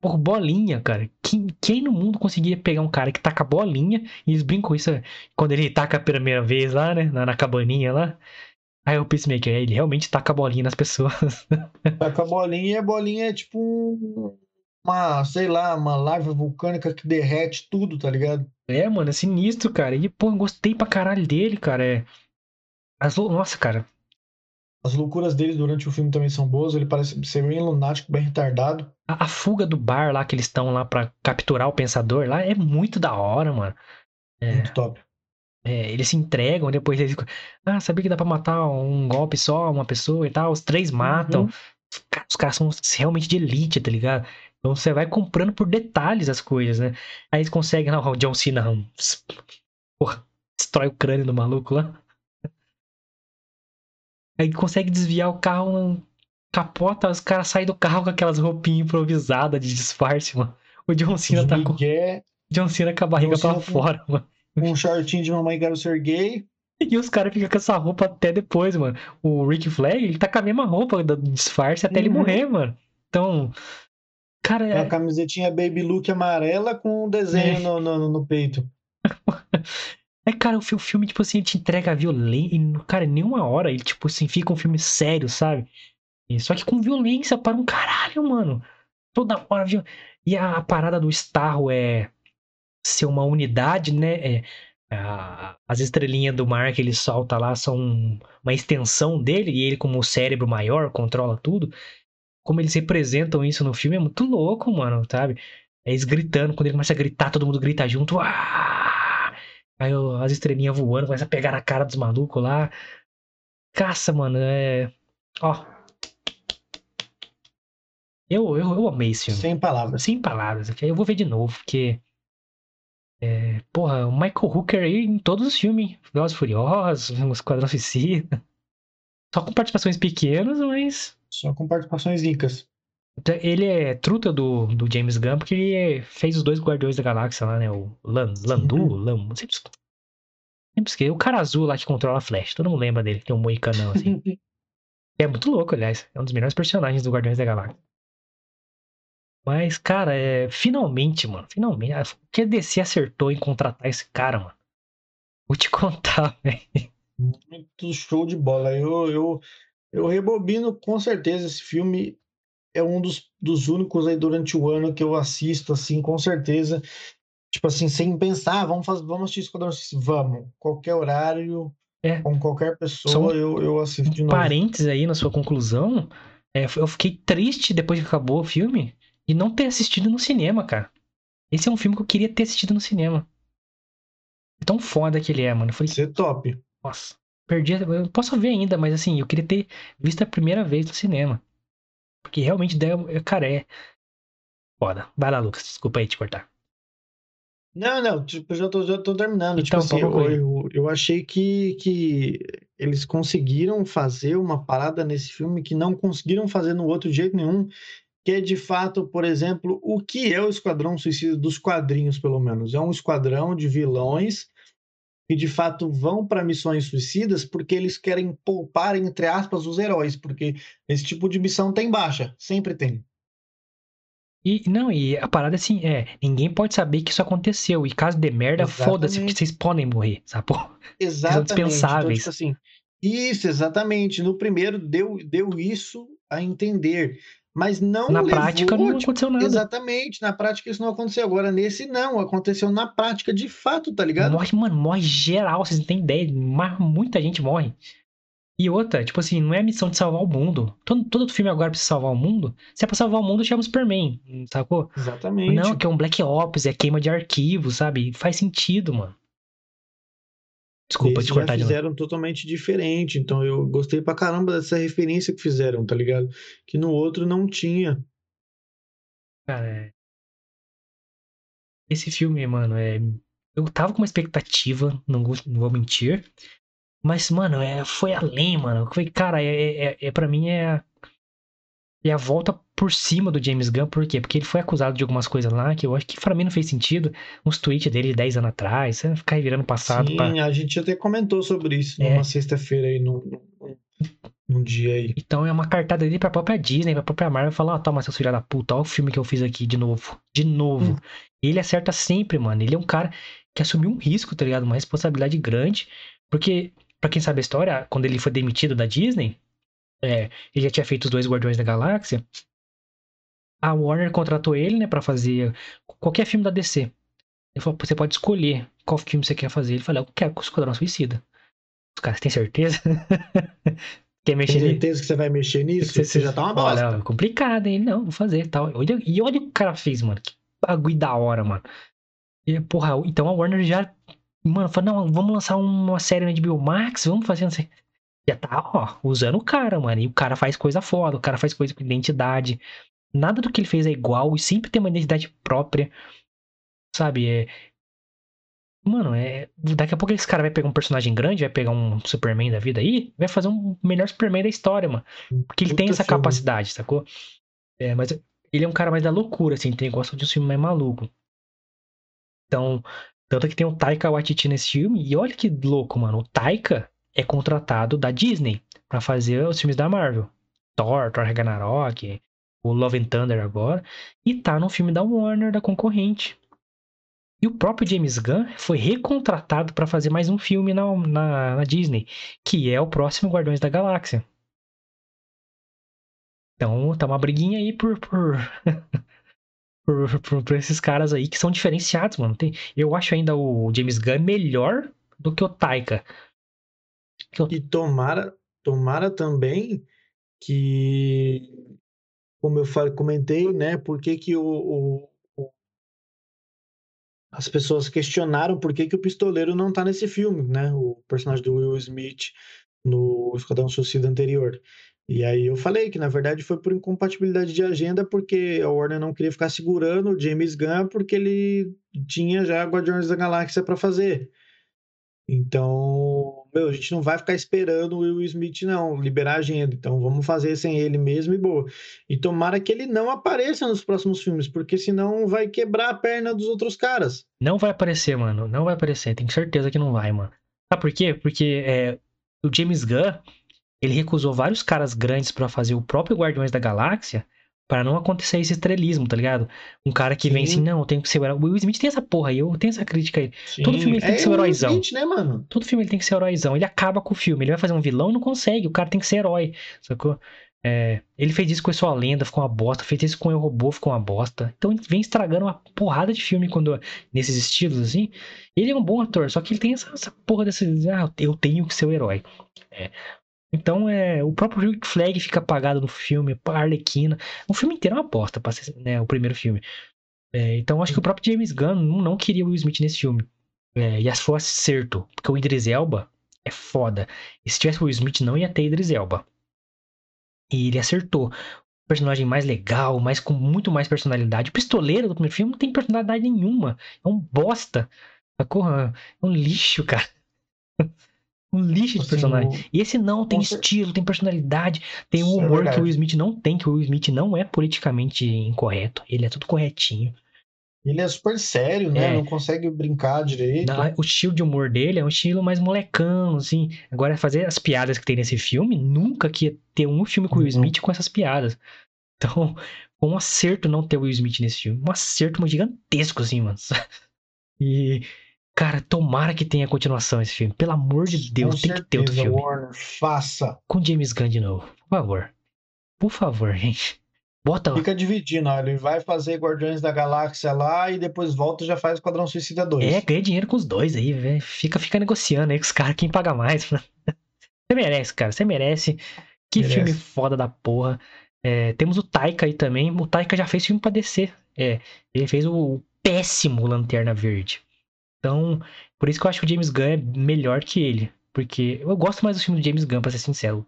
Por bolinha, cara. Quem, quem no mundo conseguia pegar um cara que taca bolinha e eles brincam isso quando ele taca a primeira vez lá, né? Na, na cabaninha lá. Aí o Peacemaker, ele realmente taca a bolinha nas pessoas. Taca a bolinha e a bolinha é tipo uma, sei lá, uma lava vulcânica que derrete tudo, tá ligado? É, mano, é sinistro, cara. E, pô, eu gostei pra caralho dele, cara. É... As... Nossa, cara. As loucuras dele durante o filme também são boas. Ele parece ser bem lunático, bem retardado. A, a fuga do bar lá que eles estão lá para capturar o pensador lá é muito da hora, mano. É... Muito top. É, eles se entregam, depois eles ficam, ah, sabia que dá pra matar um golpe só, uma pessoa e tal, os três matam. Uhum. Os caras são realmente de elite, tá ligado? Então você vai comprando por detalhes as coisas, né? Aí eles conseguem lá, o John Cena, porra, destrói o crânio do maluco lá. Aí consegue desviar o carro, capota, os caras saem do carro com aquelas roupinhas improvisadas de disfarce, mano. O John Cena tá com. John Cena com a barriga pra fora, mano um shortinho de mamãe quero ser gay. E os caras ficam com essa roupa até depois, mano. O Rick Flag, ele tá com a mesma roupa do disfarce até uhum. ele morrer, mano. Então, cara... É... A camisetinha Baby Look amarela com um desenho é. no, no, no, peito. É, cara, o filme, tipo assim, te entrega a violência. Cara, nenhuma hora ele, tipo assim, fica um filme sério, sabe? Só que com violência para um caralho, mano. Toda hora, viu? E a, a parada do Starro é ser uma unidade, né? É, a, as estrelinhas do mar que ele solta lá são uma extensão dele, e ele, como o cérebro maior, controla tudo. Como eles representam isso no filme é muito louco, mano, sabe? É eles gritando, quando ele começa a gritar, todo mundo grita junto. Uah! Aí as estrelinhas voando, começa a pegar na cara dos malucos lá. Caça, mano, é. Ó. Eu, eu, eu amei esse filme. Sem palavras. Sem palavras. Eu vou ver de novo, porque é, porra, o Michael Hooker aí em todos os filmes. Velozes Furiosos, Esquadrão Suicida. Só com participações pequenas, mas... Só com participações ricas. Então, ele é truta do, do James Gunn, porque ele fez os dois Guardiões da Galáxia lá, né? O Lan, Landu, uhum. Lam... Sempre esqueci. O cara azul lá que controla a Flash. Todo mundo lembra dele. Tem um moicanão assim. é muito louco, aliás. É um dos melhores personagens do Guardiões da Galáxia. Mas, cara, é, finalmente, mano, finalmente. O que a DC acertou em contratar esse cara, mano? Vou te contar, velho. Muito show de bola. Eu, eu, eu rebobino com certeza. Esse filme é um dos, dos únicos aí durante o ano que eu assisto, assim, com certeza. Tipo assim, sem pensar, ah, vamos, fazer, vamos assistir Esquadrão Vamos. Qualquer horário, é. com qualquer pessoa, eu, eu assisto de novo. Parênteses aí na sua conclusão. É, eu fiquei triste depois que acabou o filme e não ter assistido no cinema, cara. Esse é um filme que eu queria ter assistido no cinema. É tão foda que ele é, mano. Eu falei, Isso é top. nossa, perdi. Eu posso ver ainda, mas assim, eu queria ter visto a primeira vez no cinema. Porque realmente, é, cara, é. Foda. Vai lá, Lucas. Desculpa aí te cortar. Não, não, tipo, eu já tô, já tô terminando. Tipo Então, assim, pode eu, eu, eu achei que, que eles conseguiram fazer uma parada nesse filme que não conseguiram fazer no outro jeito nenhum, que é de fato, por exemplo, o que é o Esquadrão Suicida dos quadrinhos, pelo menos. É um esquadrão de vilões que de fato vão para missões suicidas porque eles querem poupar, entre aspas, os heróis, porque esse tipo de missão tem baixa, sempre tem. E não, e a parada assim é, ninguém pode saber que isso aconteceu. E caso de merda, foda-se, porque vocês podem morrer, sabe? Exatamente. Então, dispensáveis. tipo assim, isso, exatamente. No primeiro deu, deu isso a entender. Mas não Na levou, prática não tipo, aconteceu nada. Exatamente, na prática isso não aconteceu. Agora, nesse não, aconteceu na prática de fato, tá ligado? Morre, mano, morre geral, vocês não têm ideia. Muita gente morre. E outra, tipo assim, não é a missão de salvar o mundo. Todo, todo filme agora precisa salvar o mundo. Se é pra salvar o mundo, chama o Superman, sacou? Exatamente. Não, que é um Black Ops, é queima de arquivos, sabe? Faz sentido, mano. Desculpa Esse te cortar já de fizeram totalmente diferente. Então eu gostei pra caramba dessa referência que fizeram, tá ligado? Que no outro não tinha. Cara, é... Esse filme, mano, é. Eu tava com uma expectativa, não vou, não vou mentir. Mas, mano, é... foi além, mano. Foi, cara, é, é, é pra mim é. É a volta por cima do James Gunn, por quê? Porque ele foi acusado de algumas coisas lá que eu acho que pra mim não fez sentido. Uns tweets dele de 10 anos atrás, você ficar virando passado Sim, pra. a gente até comentou sobre isso É. numa sexta-feira aí, num, num, dia aí. Então é uma cartada dele pra própria Disney, pra própria Marvel, falar, ó, toma, seus filhos da puta, ó o filme que eu fiz aqui de novo. De novo. Hum. Ele acerta sempre, mano. Ele é um cara que assumiu um risco, tá ligado? Uma responsabilidade grande. Porque, pra quem sabe a história, quando ele foi demitido da Disney, é, ele já tinha feito os dois Guardiões da Galáxia. A Warner contratou ele, né, pra fazer qualquer filme da DC. Ele falou, você pode escolher qual filme você quer fazer. Ele falou, eu quero com o Esquadrão Suicida. Os caras têm certeza? quer Tem mexer nisso? certeza que você vai mexer nisso? Você já tá uma bosta. Olha, é complicado, hein? Não, vou fazer e tal. Olha- E olha o que o cara fez, mano. Que bagulho da hora, mano. E, porra, então a Warner já. Mano, falou, não, vamos lançar uma série na HBO Max, vamos fazer. Não sei. Já tá, ó, usando o cara, mano. E o cara faz coisa foda, o cara faz coisa com identidade. Nada do que ele fez é igual e sempre tem uma identidade própria. Sabe? É. Mano, é. Daqui a pouco esse cara vai pegar um personagem grande, vai pegar um Superman da vida aí, vai fazer um melhor Superman da história, mano. Porque ele tem essa filme. capacidade, sacou? É, mas ele é um cara mais da loucura, assim, tem gosta de um filme mais maluco. Então, tanto que tem o Taika Waititi nesse filme, e olha que louco, mano. O Taika é contratado da Disney pra fazer os filmes da Marvel. Thor, Thor Ragnarok, o Love and Thunder agora, e tá no filme da Warner, da concorrente. E o próprio James Gunn foi recontratado pra fazer mais um filme na, na, na Disney, que é o próximo Guardiões da Galáxia. Então tá uma briguinha aí por, por, por, por, por esses caras aí que são diferenciados, mano. Tem, eu acho ainda o James Gunn melhor do que o Taika. E tomara, tomara também que, como eu falei, comentei, né, por que que o- o- as pessoas questionaram por que que o pistoleiro não tá nesse filme, né, o personagem do Will Smith no Esquadrão Suicida anterior. E aí eu falei que, na verdade, foi por incompatibilidade de agenda, porque a Warner não queria ficar segurando o James Gunn, porque ele tinha já Guardiões da Galáxia para fazer. Então, meu, a gente não vai ficar esperando o Will Smith, não, liberar a agenda. Então, vamos fazer sem ele mesmo e boa. E tomara que ele não apareça nos próximos filmes, porque senão vai quebrar a perna dos outros caras. Não vai aparecer, mano. Não vai aparecer. Tenho certeza que não vai, mano. Sabe por quê? Porque é, o James Gunn, ele recusou vários caras grandes pra fazer o próprio Guardiões da Galáxia pra não acontecer esse estrelismo, tá ligado? Um cara que vem Sim. assim, não, eu tenho que ser o herói. O Will Smith tem essa porra aí, eu tenho essa crítica aí. Todo filme ele tem é que ser o heróizão. Smith, né, mano? Todo filme ele tem que ser heróizão. Ele acaba com o filme. Ele vai fazer um vilão, não consegue. O cara tem que ser herói, sacou? É, ele fez isso com a sua lenda, ficou uma bosta. Fez isso com o Robô, ficou uma bosta. Então ele vem estragando uma porrada de filme quando nesses estilos assim. Ele é um bom ator, só que ele tem essa, essa porra desse. Ah, eu tenho que ser o herói. É, Então, é, o próprio Rick Flag fica apagado no filme, a Arlequina. O filme inteiro é uma bosta, né, o primeiro filme. É, então, acho que o próprio James Gunn não, queria o Will Smith nesse filme. É, e foi acerto, porque o Idris Elba é foda. E se tivesse o Will Smith, não ia ter Idris Elba. E ele acertou. O personagem mais legal, mais com muito mais personalidade. O pistoleiro do primeiro filme não tem personalidade nenhuma. É um bosta. É um lixo, cara. um lixo de personagem. E esse não tem estilo, tem personalidade, tem um é humor que verdade. o Will Smith não tem, que o Will Smith não é politicamente incorreto. Ele é tudo corretinho. Ele é super sério, né? É. Não consegue brincar direito. Na- o estilo de humor dele é um estilo mais molecão, assim. Agora, fazer as piadas que tem nesse filme, nunca que ia ter um filme com o Will Uhum. Smith com essas piadas. Então, foi um acerto não ter o Will Smith nesse filme. Um acerto gigantesco, assim, mano. E, cara, tomara que tenha continuação esse filme. Pelo amor de Deus, Com tem que ter outro certeza, filme. Warner, faça. Com James Gunn de novo. Por favor. Por favor, gente. Bota. Fica dividindo, ó. Ele vai fazer Guardiões da Galáxia lá e depois volta e já faz Esquadrão Suicida 2. É, ganha dinheiro com os dois aí, velho. Fica, fica negociando aí com os caras, quem paga mais. Você merece, cara. Você merece. Que Merece. filme foda da porra. É, temos o Taika aí também. O Taika já fez filme pra descer. É, ele fez o péssimo Lanterna Verde. Então, por isso que eu acho que o James Gunn é melhor que ele. Porque eu gosto mais do filme do James Gunn, pra ser sincero.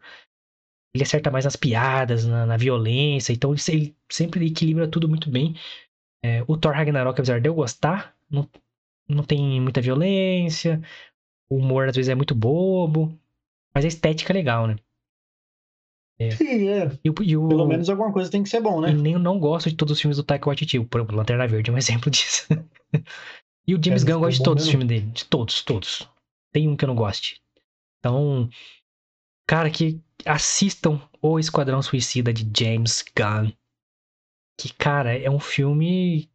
Ele acerta mais nas piadas, na, na violência. Então, ele, se- ele sempre equilibra tudo muito bem. É, o Thor Ragnarok, apesar de eu gostar, não, não tem muita violência. O humor, às vezes, é muito bobo. Mas a estética é legal, né? Sim, é. E, e o- Pelo menos alguma coisa tem que ser bom, né? e nem eu não gosto de todos os filmes do Taika Waititi. Por exemplo, Lanterna Verde é um exemplo disso. E o James É, Gunn gosta de todos os filmes dele. De todos, todos. Tem um que eu não goste. Então, cara, que assistam O Esquadrão Suicida de James Gunn. Que, cara, é um filme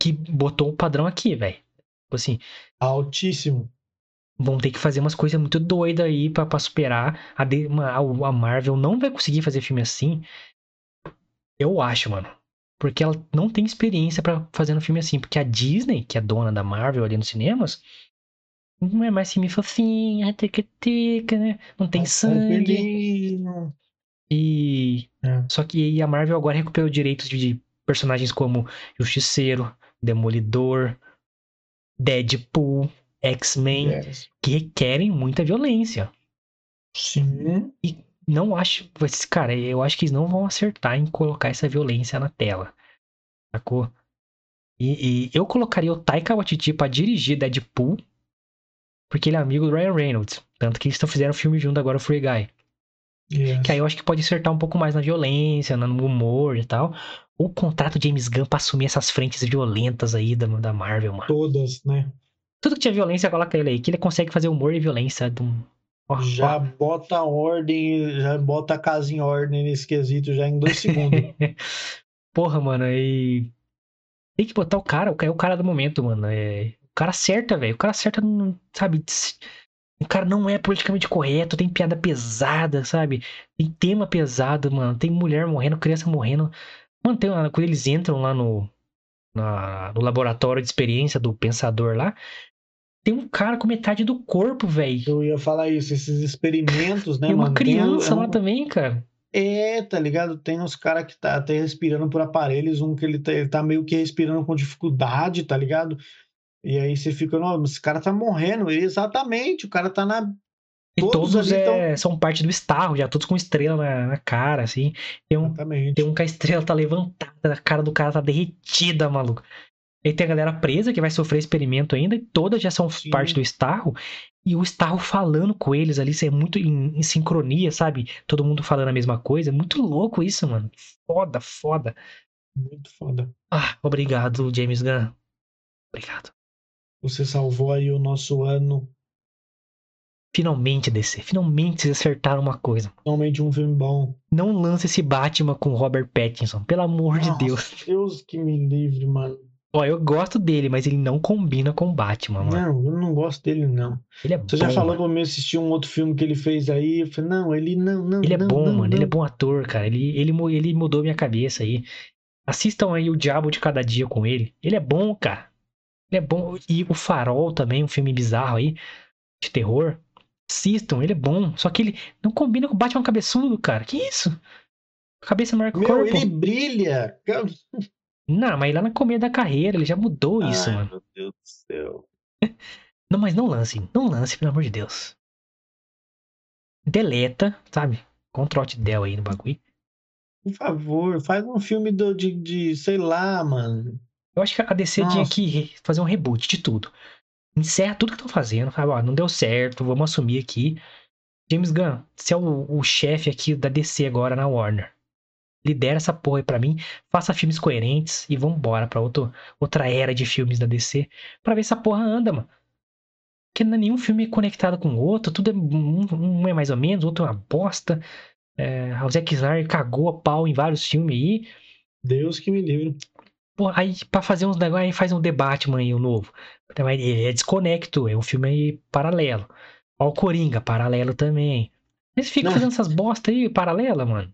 que botou o padrão aqui, velho. Tipo assim, Altíssimo. vão ter que fazer umas coisas muito doidas aí pra, pra superar. A, a a Marvel não vai conseguir fazer filme assim. Eu acho, mano. Porque ela não tem experiência pra fazer um filme assim. Porque a Disney, que é dona da Marvel ali nos cinemas, não é mais filme fofinho, tica-tica, né? Não tem Mas sangue. ele não- E. É. Só que a Marvel agora recuperou direitos de personagens como Justiceiro, Demolidor, Deadpool, X-Men Yes. que requerem muita violência. Sim. Não acho. Cara, eu acho que eles não vão acertar em colocar essa violência na tela. Sacou? E, e eu colocaria o Taika Waititi pra dirigir Deadpool. Porque ele é amigo do Ryan Reynolds. Tanto que eles fizeram filme junto agora, o Free Guy. Yes. Que aí eu acho que pode acertar um pouco mais na violência, no humor e tal. Ou contrato James Gunn pra assumir essas frentes violentas aí da, da Marvel, mano. Todas, né? Tudo que tinha violência, coloca ele aí. Que ele consegue fazer humor e violência. De um... Já bota a ordem, já bota a casa em ordem nesse quesito já em dois segundos. Porra, mano, e. Tem que botar o cara, o cara é o cara do momento, mano. É... O cara acerta, velho. O cara acerta, não- sabe? O cara não é politicamente correto, tem piada pesada, sabe? Tem tema pesado, mano. Tem mulher morrendo, criança morrendo. Mano, tem quando eles entram lá no, na- no laboratório de experiência do pensador lá, tem um cara com metade do corpo, velho. Eu ia falar isso, esses experimentos, né, E uma mano? Tem- criança é um- lá também, cara. É, tá ligado? Tem uns caras que tá até respirando por aparelhos, um que ele tá, ele tá meio que respirando com dificuldade, tá ligado? E aí você fica, não, esse cara tá morrendo. E Exatamente, o cara tá na. E Todos todos, ali é, são parte do Starro, já todos com estrela na, na cara, assim. Tem um, Exatamente. tem um que a estrela tá levantada, a cara do cara tá derretida, maluco. Aí tem a galera presa que vai sofrer experimento ainda, e todas já são Sim. parte do Starro. E o Starro falando com eles ali, isso é muito em, em sincronia, sabe? Todo mundo falando a mesma coisa. É muito louco isso, mano. Foda, foda. Muito foda. Ah, obrigado, James Gunn. Obrigado. Você salvou aí o nosso ano. Finalmente, DC. Finalmente vocês acertaram uma coisa. Finalmente um filme bom. Não lance esse Batman com Robert Pattinson, pelo amor de Nossa, Deus. Deus que me livre, mano. Ó, eu gosto dele, mas ele não combina com Batman, mano. Não, eu não gosto dele, não. Ele é Você bom. já falou mano. pra mim assistir um outro filme que ele fez aí. Eu falei, não, ele não, não. Ele é não, bom, não, mano. não. Ele é bom ator, cara. Ele, ele, ele mudou minha cabeça aí. Assistam aí o Diabo de Cada Dia com ele. Ele é bom, cara. Ele é bom. E o Farol também, um filme bizarro aí, de terror. Assistam, ele é bom. Só que ele não combina com o Batman cabeçudo, cara. Que isso? Cabeça maior que o Meu, corpo. ele brilha. Não, mas lá na começo da carreira ele já mudou isso, mano. meu Deus do céu. Não, mas não lance, não lance, pelo amor de Deus. Deleta, sabe? Ctrl Del aí no bagulho. Por favor, faz um filme do, de, de, sei lá, mano. Eu acho que a DC tinha Nossa. que re- fazer um reboot de tudo. Encerra tudo que estão fazendo. Fala, ó, não deu certo, vamos assumir aqui. James Gunn, você é o, o chefe aqui da DC agora na Warner. Lidera essa porra aí pra mim, faça filmes coerentes e vambora pra outro, outra era de filmes da DC pra ver se essa porra anda, mano. Porque não é nenhum filme conectado com o outro, tudo é, um, um é mais ou menos, o outro é uma bosta. É, o Zack Snyder cagou a pau em vários filmes aí. Deus que me livre. Pô, aí pra fazer uns negócios, aí faz um debate, aí, o novo. Ele é desconecto, é um filme aí paralelo. Ó, o Coringa, paralelo também. Eles ficam Não. fazendo essas bosta aí, paralela, mano.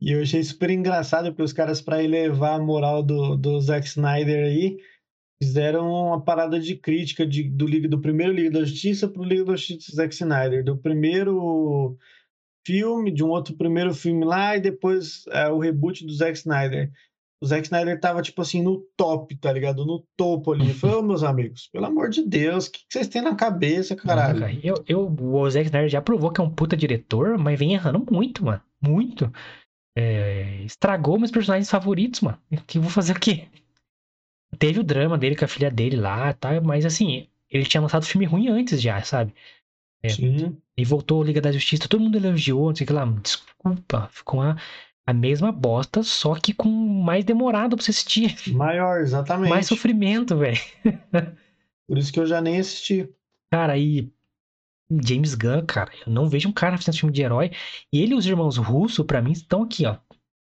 E eu achei super engraçado porque os caras, pra elevar a moral do, do Zack Snyder aí, fizeram uma parada de crítica de, do, do primeiro Liga da Justiça pro Liga da Justiça do Zack Snyder. Do primeiro filme, de um outro primeiro filme lá, e depois é, o reboot do Zack Snyder. O Zack Snyder tava, tipo assim, no top, tá ligado? No topo ali. Falei, ô, meus amigos, pelo amor de Deus, o que, vocês têm na cabeça, caralho? Eu, eu, o Zack Snyder já provou que é um puta diretor, mas vem errando muito, mano. Muito. É, estragou meus personagens favoritos, mano. Que eu vou fazer o quê? Teve o drama dele com a filha dele lá, tá? Mas assim, ele tinha lançado filme ruim antes já, sabe? É. Sim. E voltou Liga da Justiça, todo mundo elogiou, não sei o que lá. Desculpa, ficou a, a mesma bosta, só que com mais demorado pra você assistir. Maior, exatamente. Mais sofrimento, velho. Por isso que eu já nem assisti. Cara, aí. James Gunn, cara, eu não vejo um cara fazendo filme de herói. E ele e os irmãos Russo, pra mim, estão aqui, ó.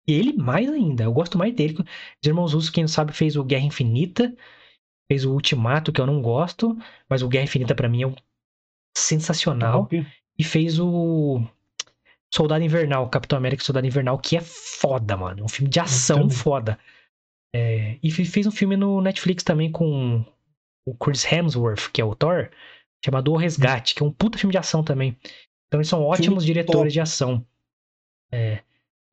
E ele mais ainda. Eu gosto mais dele. Os irmãos Russo, quem não sabe, fez o Guerra Infinita. Fez o Ultimato, que eu não gosto. Mas o Guerra Infinita, pra mim, é um sensacional. E fez o Soldado Invernal, Capitão América e Soldado Invernal, que é foda, mano. Um filme de ação foda. É, e fe- fez um filme no Netflix também com o Chris Hemsworth, que é o Thor, chamado O Resgate, que é um puta filme de ação também. Então eles são ótimos diretores top. de ação. É,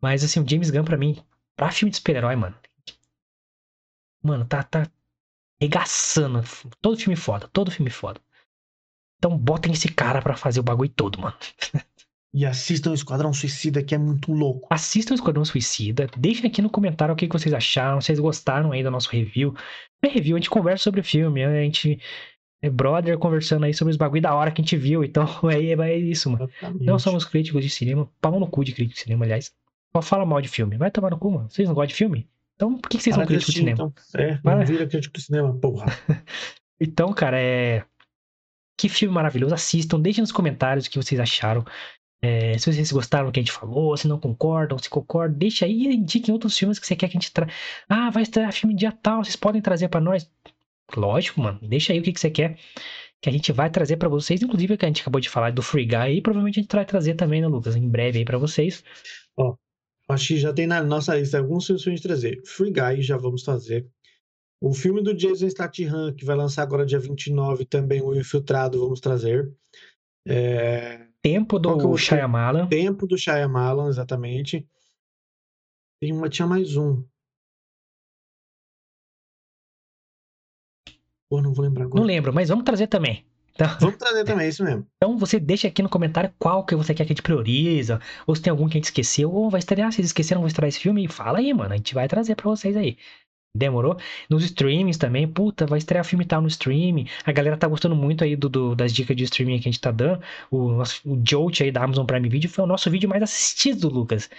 mas assim, o James Gunn, pra mim, pra filme de super-herói, mano. Mano, tá, tá regaçando. Todo filme foda, todo filme foda. Então botem esse cara pra fazer o bagulho todo, mano. E assistam o Esquadrão Suicida, que é muito louco. Assistam o Esquadrão Suicida. Deixem aqui no comentário o que vocês acharam. Se vocês gostaram aí do nosso review. No review, a gente conversa sobre o filme. A gente é brother conversando aí sobre os bagulho da hora que a gente viu. Então é, é isso, mano. Exatamente. Não somos críticos de cinema. Pau no cu de crítico de cinema, aliás. Só fala mal de filme. Vai tomar no cu, mano. Vocês não gostam de filme? Então por que, que vocês Para são críticos de cinema? Então. É, Para. não vira crítico de cinema, porra. Então, cara, é. Que filme maravilhoso. Assistam, deixem nos comentários o que vocês acharam. É, se vocês gostaram do que a gente falou, se não concordam, se concordam, deixa aí e indiquem outros filmes que você quer que a gente traga. Ah, vai estrear filme dia tal, vocês podem trazer pra nós? Lógico, mano. Deixa aí o que, que você quer que a gente vai trazer pra vocês. Inclusive, o que a gente acabou de falar do Free Guy aí, provavelmente a gente vai trazer também, né, Lucas? Em breve aí pra vocês. Acho que já tem na nossa lista alguns filmes pra gente trazer. Free Guy, já vamos trazer. O filme do Jason Statham, que vai lançar agora dia 29, também o Infiltrado, vamos trazer. É, Tempo do vou- Shyamalan. Tempo do Shyamalan, exatamente. Tem uma, tinha mais um. Pô, não vou lembrar agora. Não lembro, mas vamos trazer também. Então, Vamos trazer também, é isso mesmo. Então você deixa aqui no comentário qual que você quer que a gente prioriza, ou se tem algum que a gente esqueceu, ou vai estrear, vocês esqueceram, vão estrear esse filme, fala aí, mano, a gente vai trazer pra vocês aí. Demorou? Nos streamings também, puta, vai estrear filme tal no streaming. A galera tá gostando muito aí do, do- das dicas de streaming que a gente tá dando. O, nosso, o Jolt aí da Amazon Prime Video foi o nosso vídeo mais assistido, Lucas.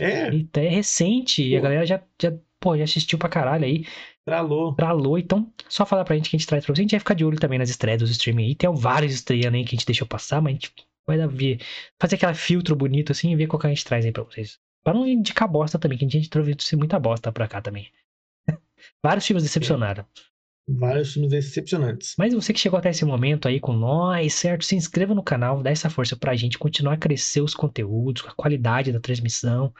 É, E é recente, e a Pô. galera já, já, pô, já assistiu pra caralho aí tralou. tralou, então só falar pra gente que a gente traz pra você. A gente vai ficar de olho também nas estreias dos streaming aí. Tem vários estreando aí que a gente deixou passar, mas a gente vai dar, ver, fazer aquele filtro bonito assim e ver qual que a gente traz aí pra vocês. Pra não indicar bosta também, que a gente trouxe muita bosta pra cá também. vários filmes decepcionaram. Vários filmes decepcionantes. Mas você que chegou até esse momento aí com nós, certo? Se inscreva no canal, dá essa força pra gente continuar a crescer os conteúdos, a qualidade da transmissão.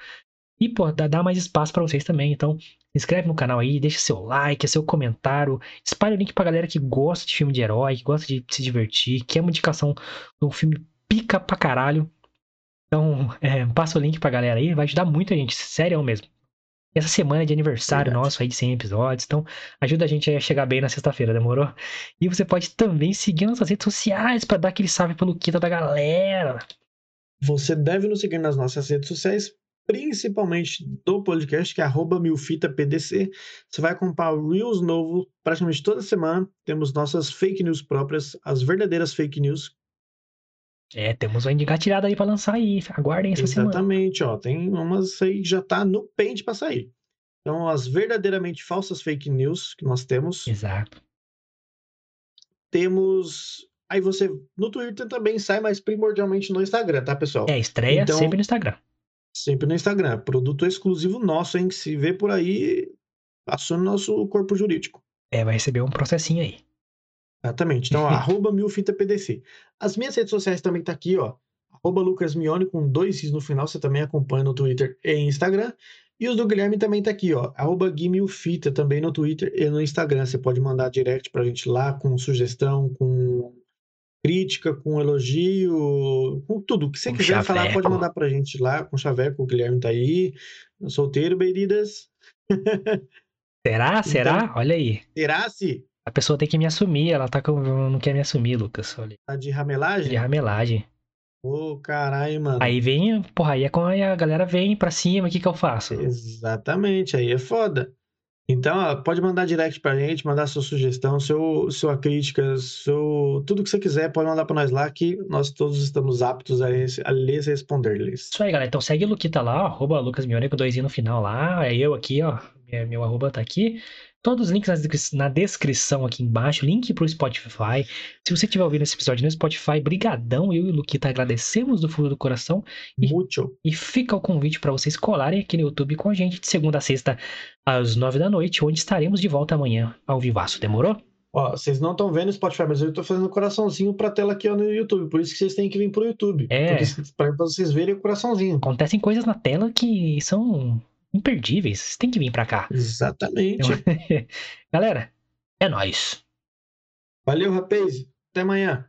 E, pô, dá, mais espaço pra vocês também. Então, se inscreve no canal aí, deixa seu like, seu comentário. Espalhe o link pra galera que gosta de filme de herói, que gosta de se divertir, que é uma indicação de um filme pica pra caralho. Então, é, passa o link pra galera aí, vai ajudar muito a gente, sério mesmo. Essa semana é de aniversário nosso aí de 100 episódios, então ajuda a gente a chegar bem na sexta-feira, demorou? E você pode também seguir nossas redes sociais pra dar aquele salve pelo Kita da galera. Você deve nos seguir nas nossas redes sociais, principalmente do podcast, que é arroba milfitapdc. Você vai acompanhar o Reels novo praticamente toda semana. Temos nossas fake news próprias, as verdadeiras fake news. É, temos uma engatilhada aí pra lançar aí, aguardem essa semana. Exatamente, ó. Tem umas aí que já tá no pente para sair. Então, as verdadeiramente falsas fake news que nós temos. Exato. Temos. Aí você. No Twitter também sai, mas primordialmente no Instagram, tá, pessoal? É, estreia Então- sempre no Instagram. Sempre no Instagram. Produto exclusivo nosso, hein? Que se vê por aí, passou no nosso corpo jurídico. É, vai receber um processinho aí. Exatamente. Então, arroba milfitapdc. As minhas redes sociais também tá aqui, ó. Arroba Lucas Mione com dois Cs no final. Você também acompanha no Twitter e Instagram. E os do Guilherme também tá aqui, ó. Arroba Guimilfita também no Twitter e no Instagram. Você pode mandar direct pra gente lá com sugestão, com crítica, com elogio, com tudo. O que você Com quiser falar, pode chaveco. mandar pra gente lá com chaveco. O Guilherme tá aí. Solteiro, beiridas. Será? Então- Será? Olha aí. Será-se? A pessoa tem que me assumir, ela tá com... não quer me assumir, Lucas. Olha, Tá de ramelagem? de ramelagem. Ô, caralho, mano. Aí vem, porra, aí é aí a galera vem pra cima, o que que eu faço? Exatamente, aí é foda. Então, pode mandar direct pra gente, mandar sua sugestão, seu, sua crítica, seu, tudo que você quiser, pode mandar pra nós lá que nós todos estamos aptos a, esse- a lhes responder-lhes. Isso aí, galera. Então segue o Luquita lá, arroba Lucas Mione com dois i no final lá. É eu aqui, ó. Meu arroba tá aqui. Todos os links na descri- na descrição aqui embaixo. Link pro Spotify. Se você estiver ouvindo esse episódio no Spotify, brigadão. Eu e o Luquita agradecemos do fundo do coração. E- Mucho. E fica o convite para vocês colarem aqui no YouTube com a gente de segunda a sexta, às nove da noite, onde estaremos de volta amanhã ao vivaço. Demorou? Ó, vocês não estão vendo o Spotify, mas eu tô fazendo coraçãozinho pra tela aqui ó, no YouTube, por isso que vocês têm que vir pro YouTube. É. Pra vocês verem o coraçãozinho. Acontecem coisas na tela que são imperdíveis. Vocês têm que vir pra cá. Exatamente. Galera, é nóis. Valeu, rapaz. Até amanhã.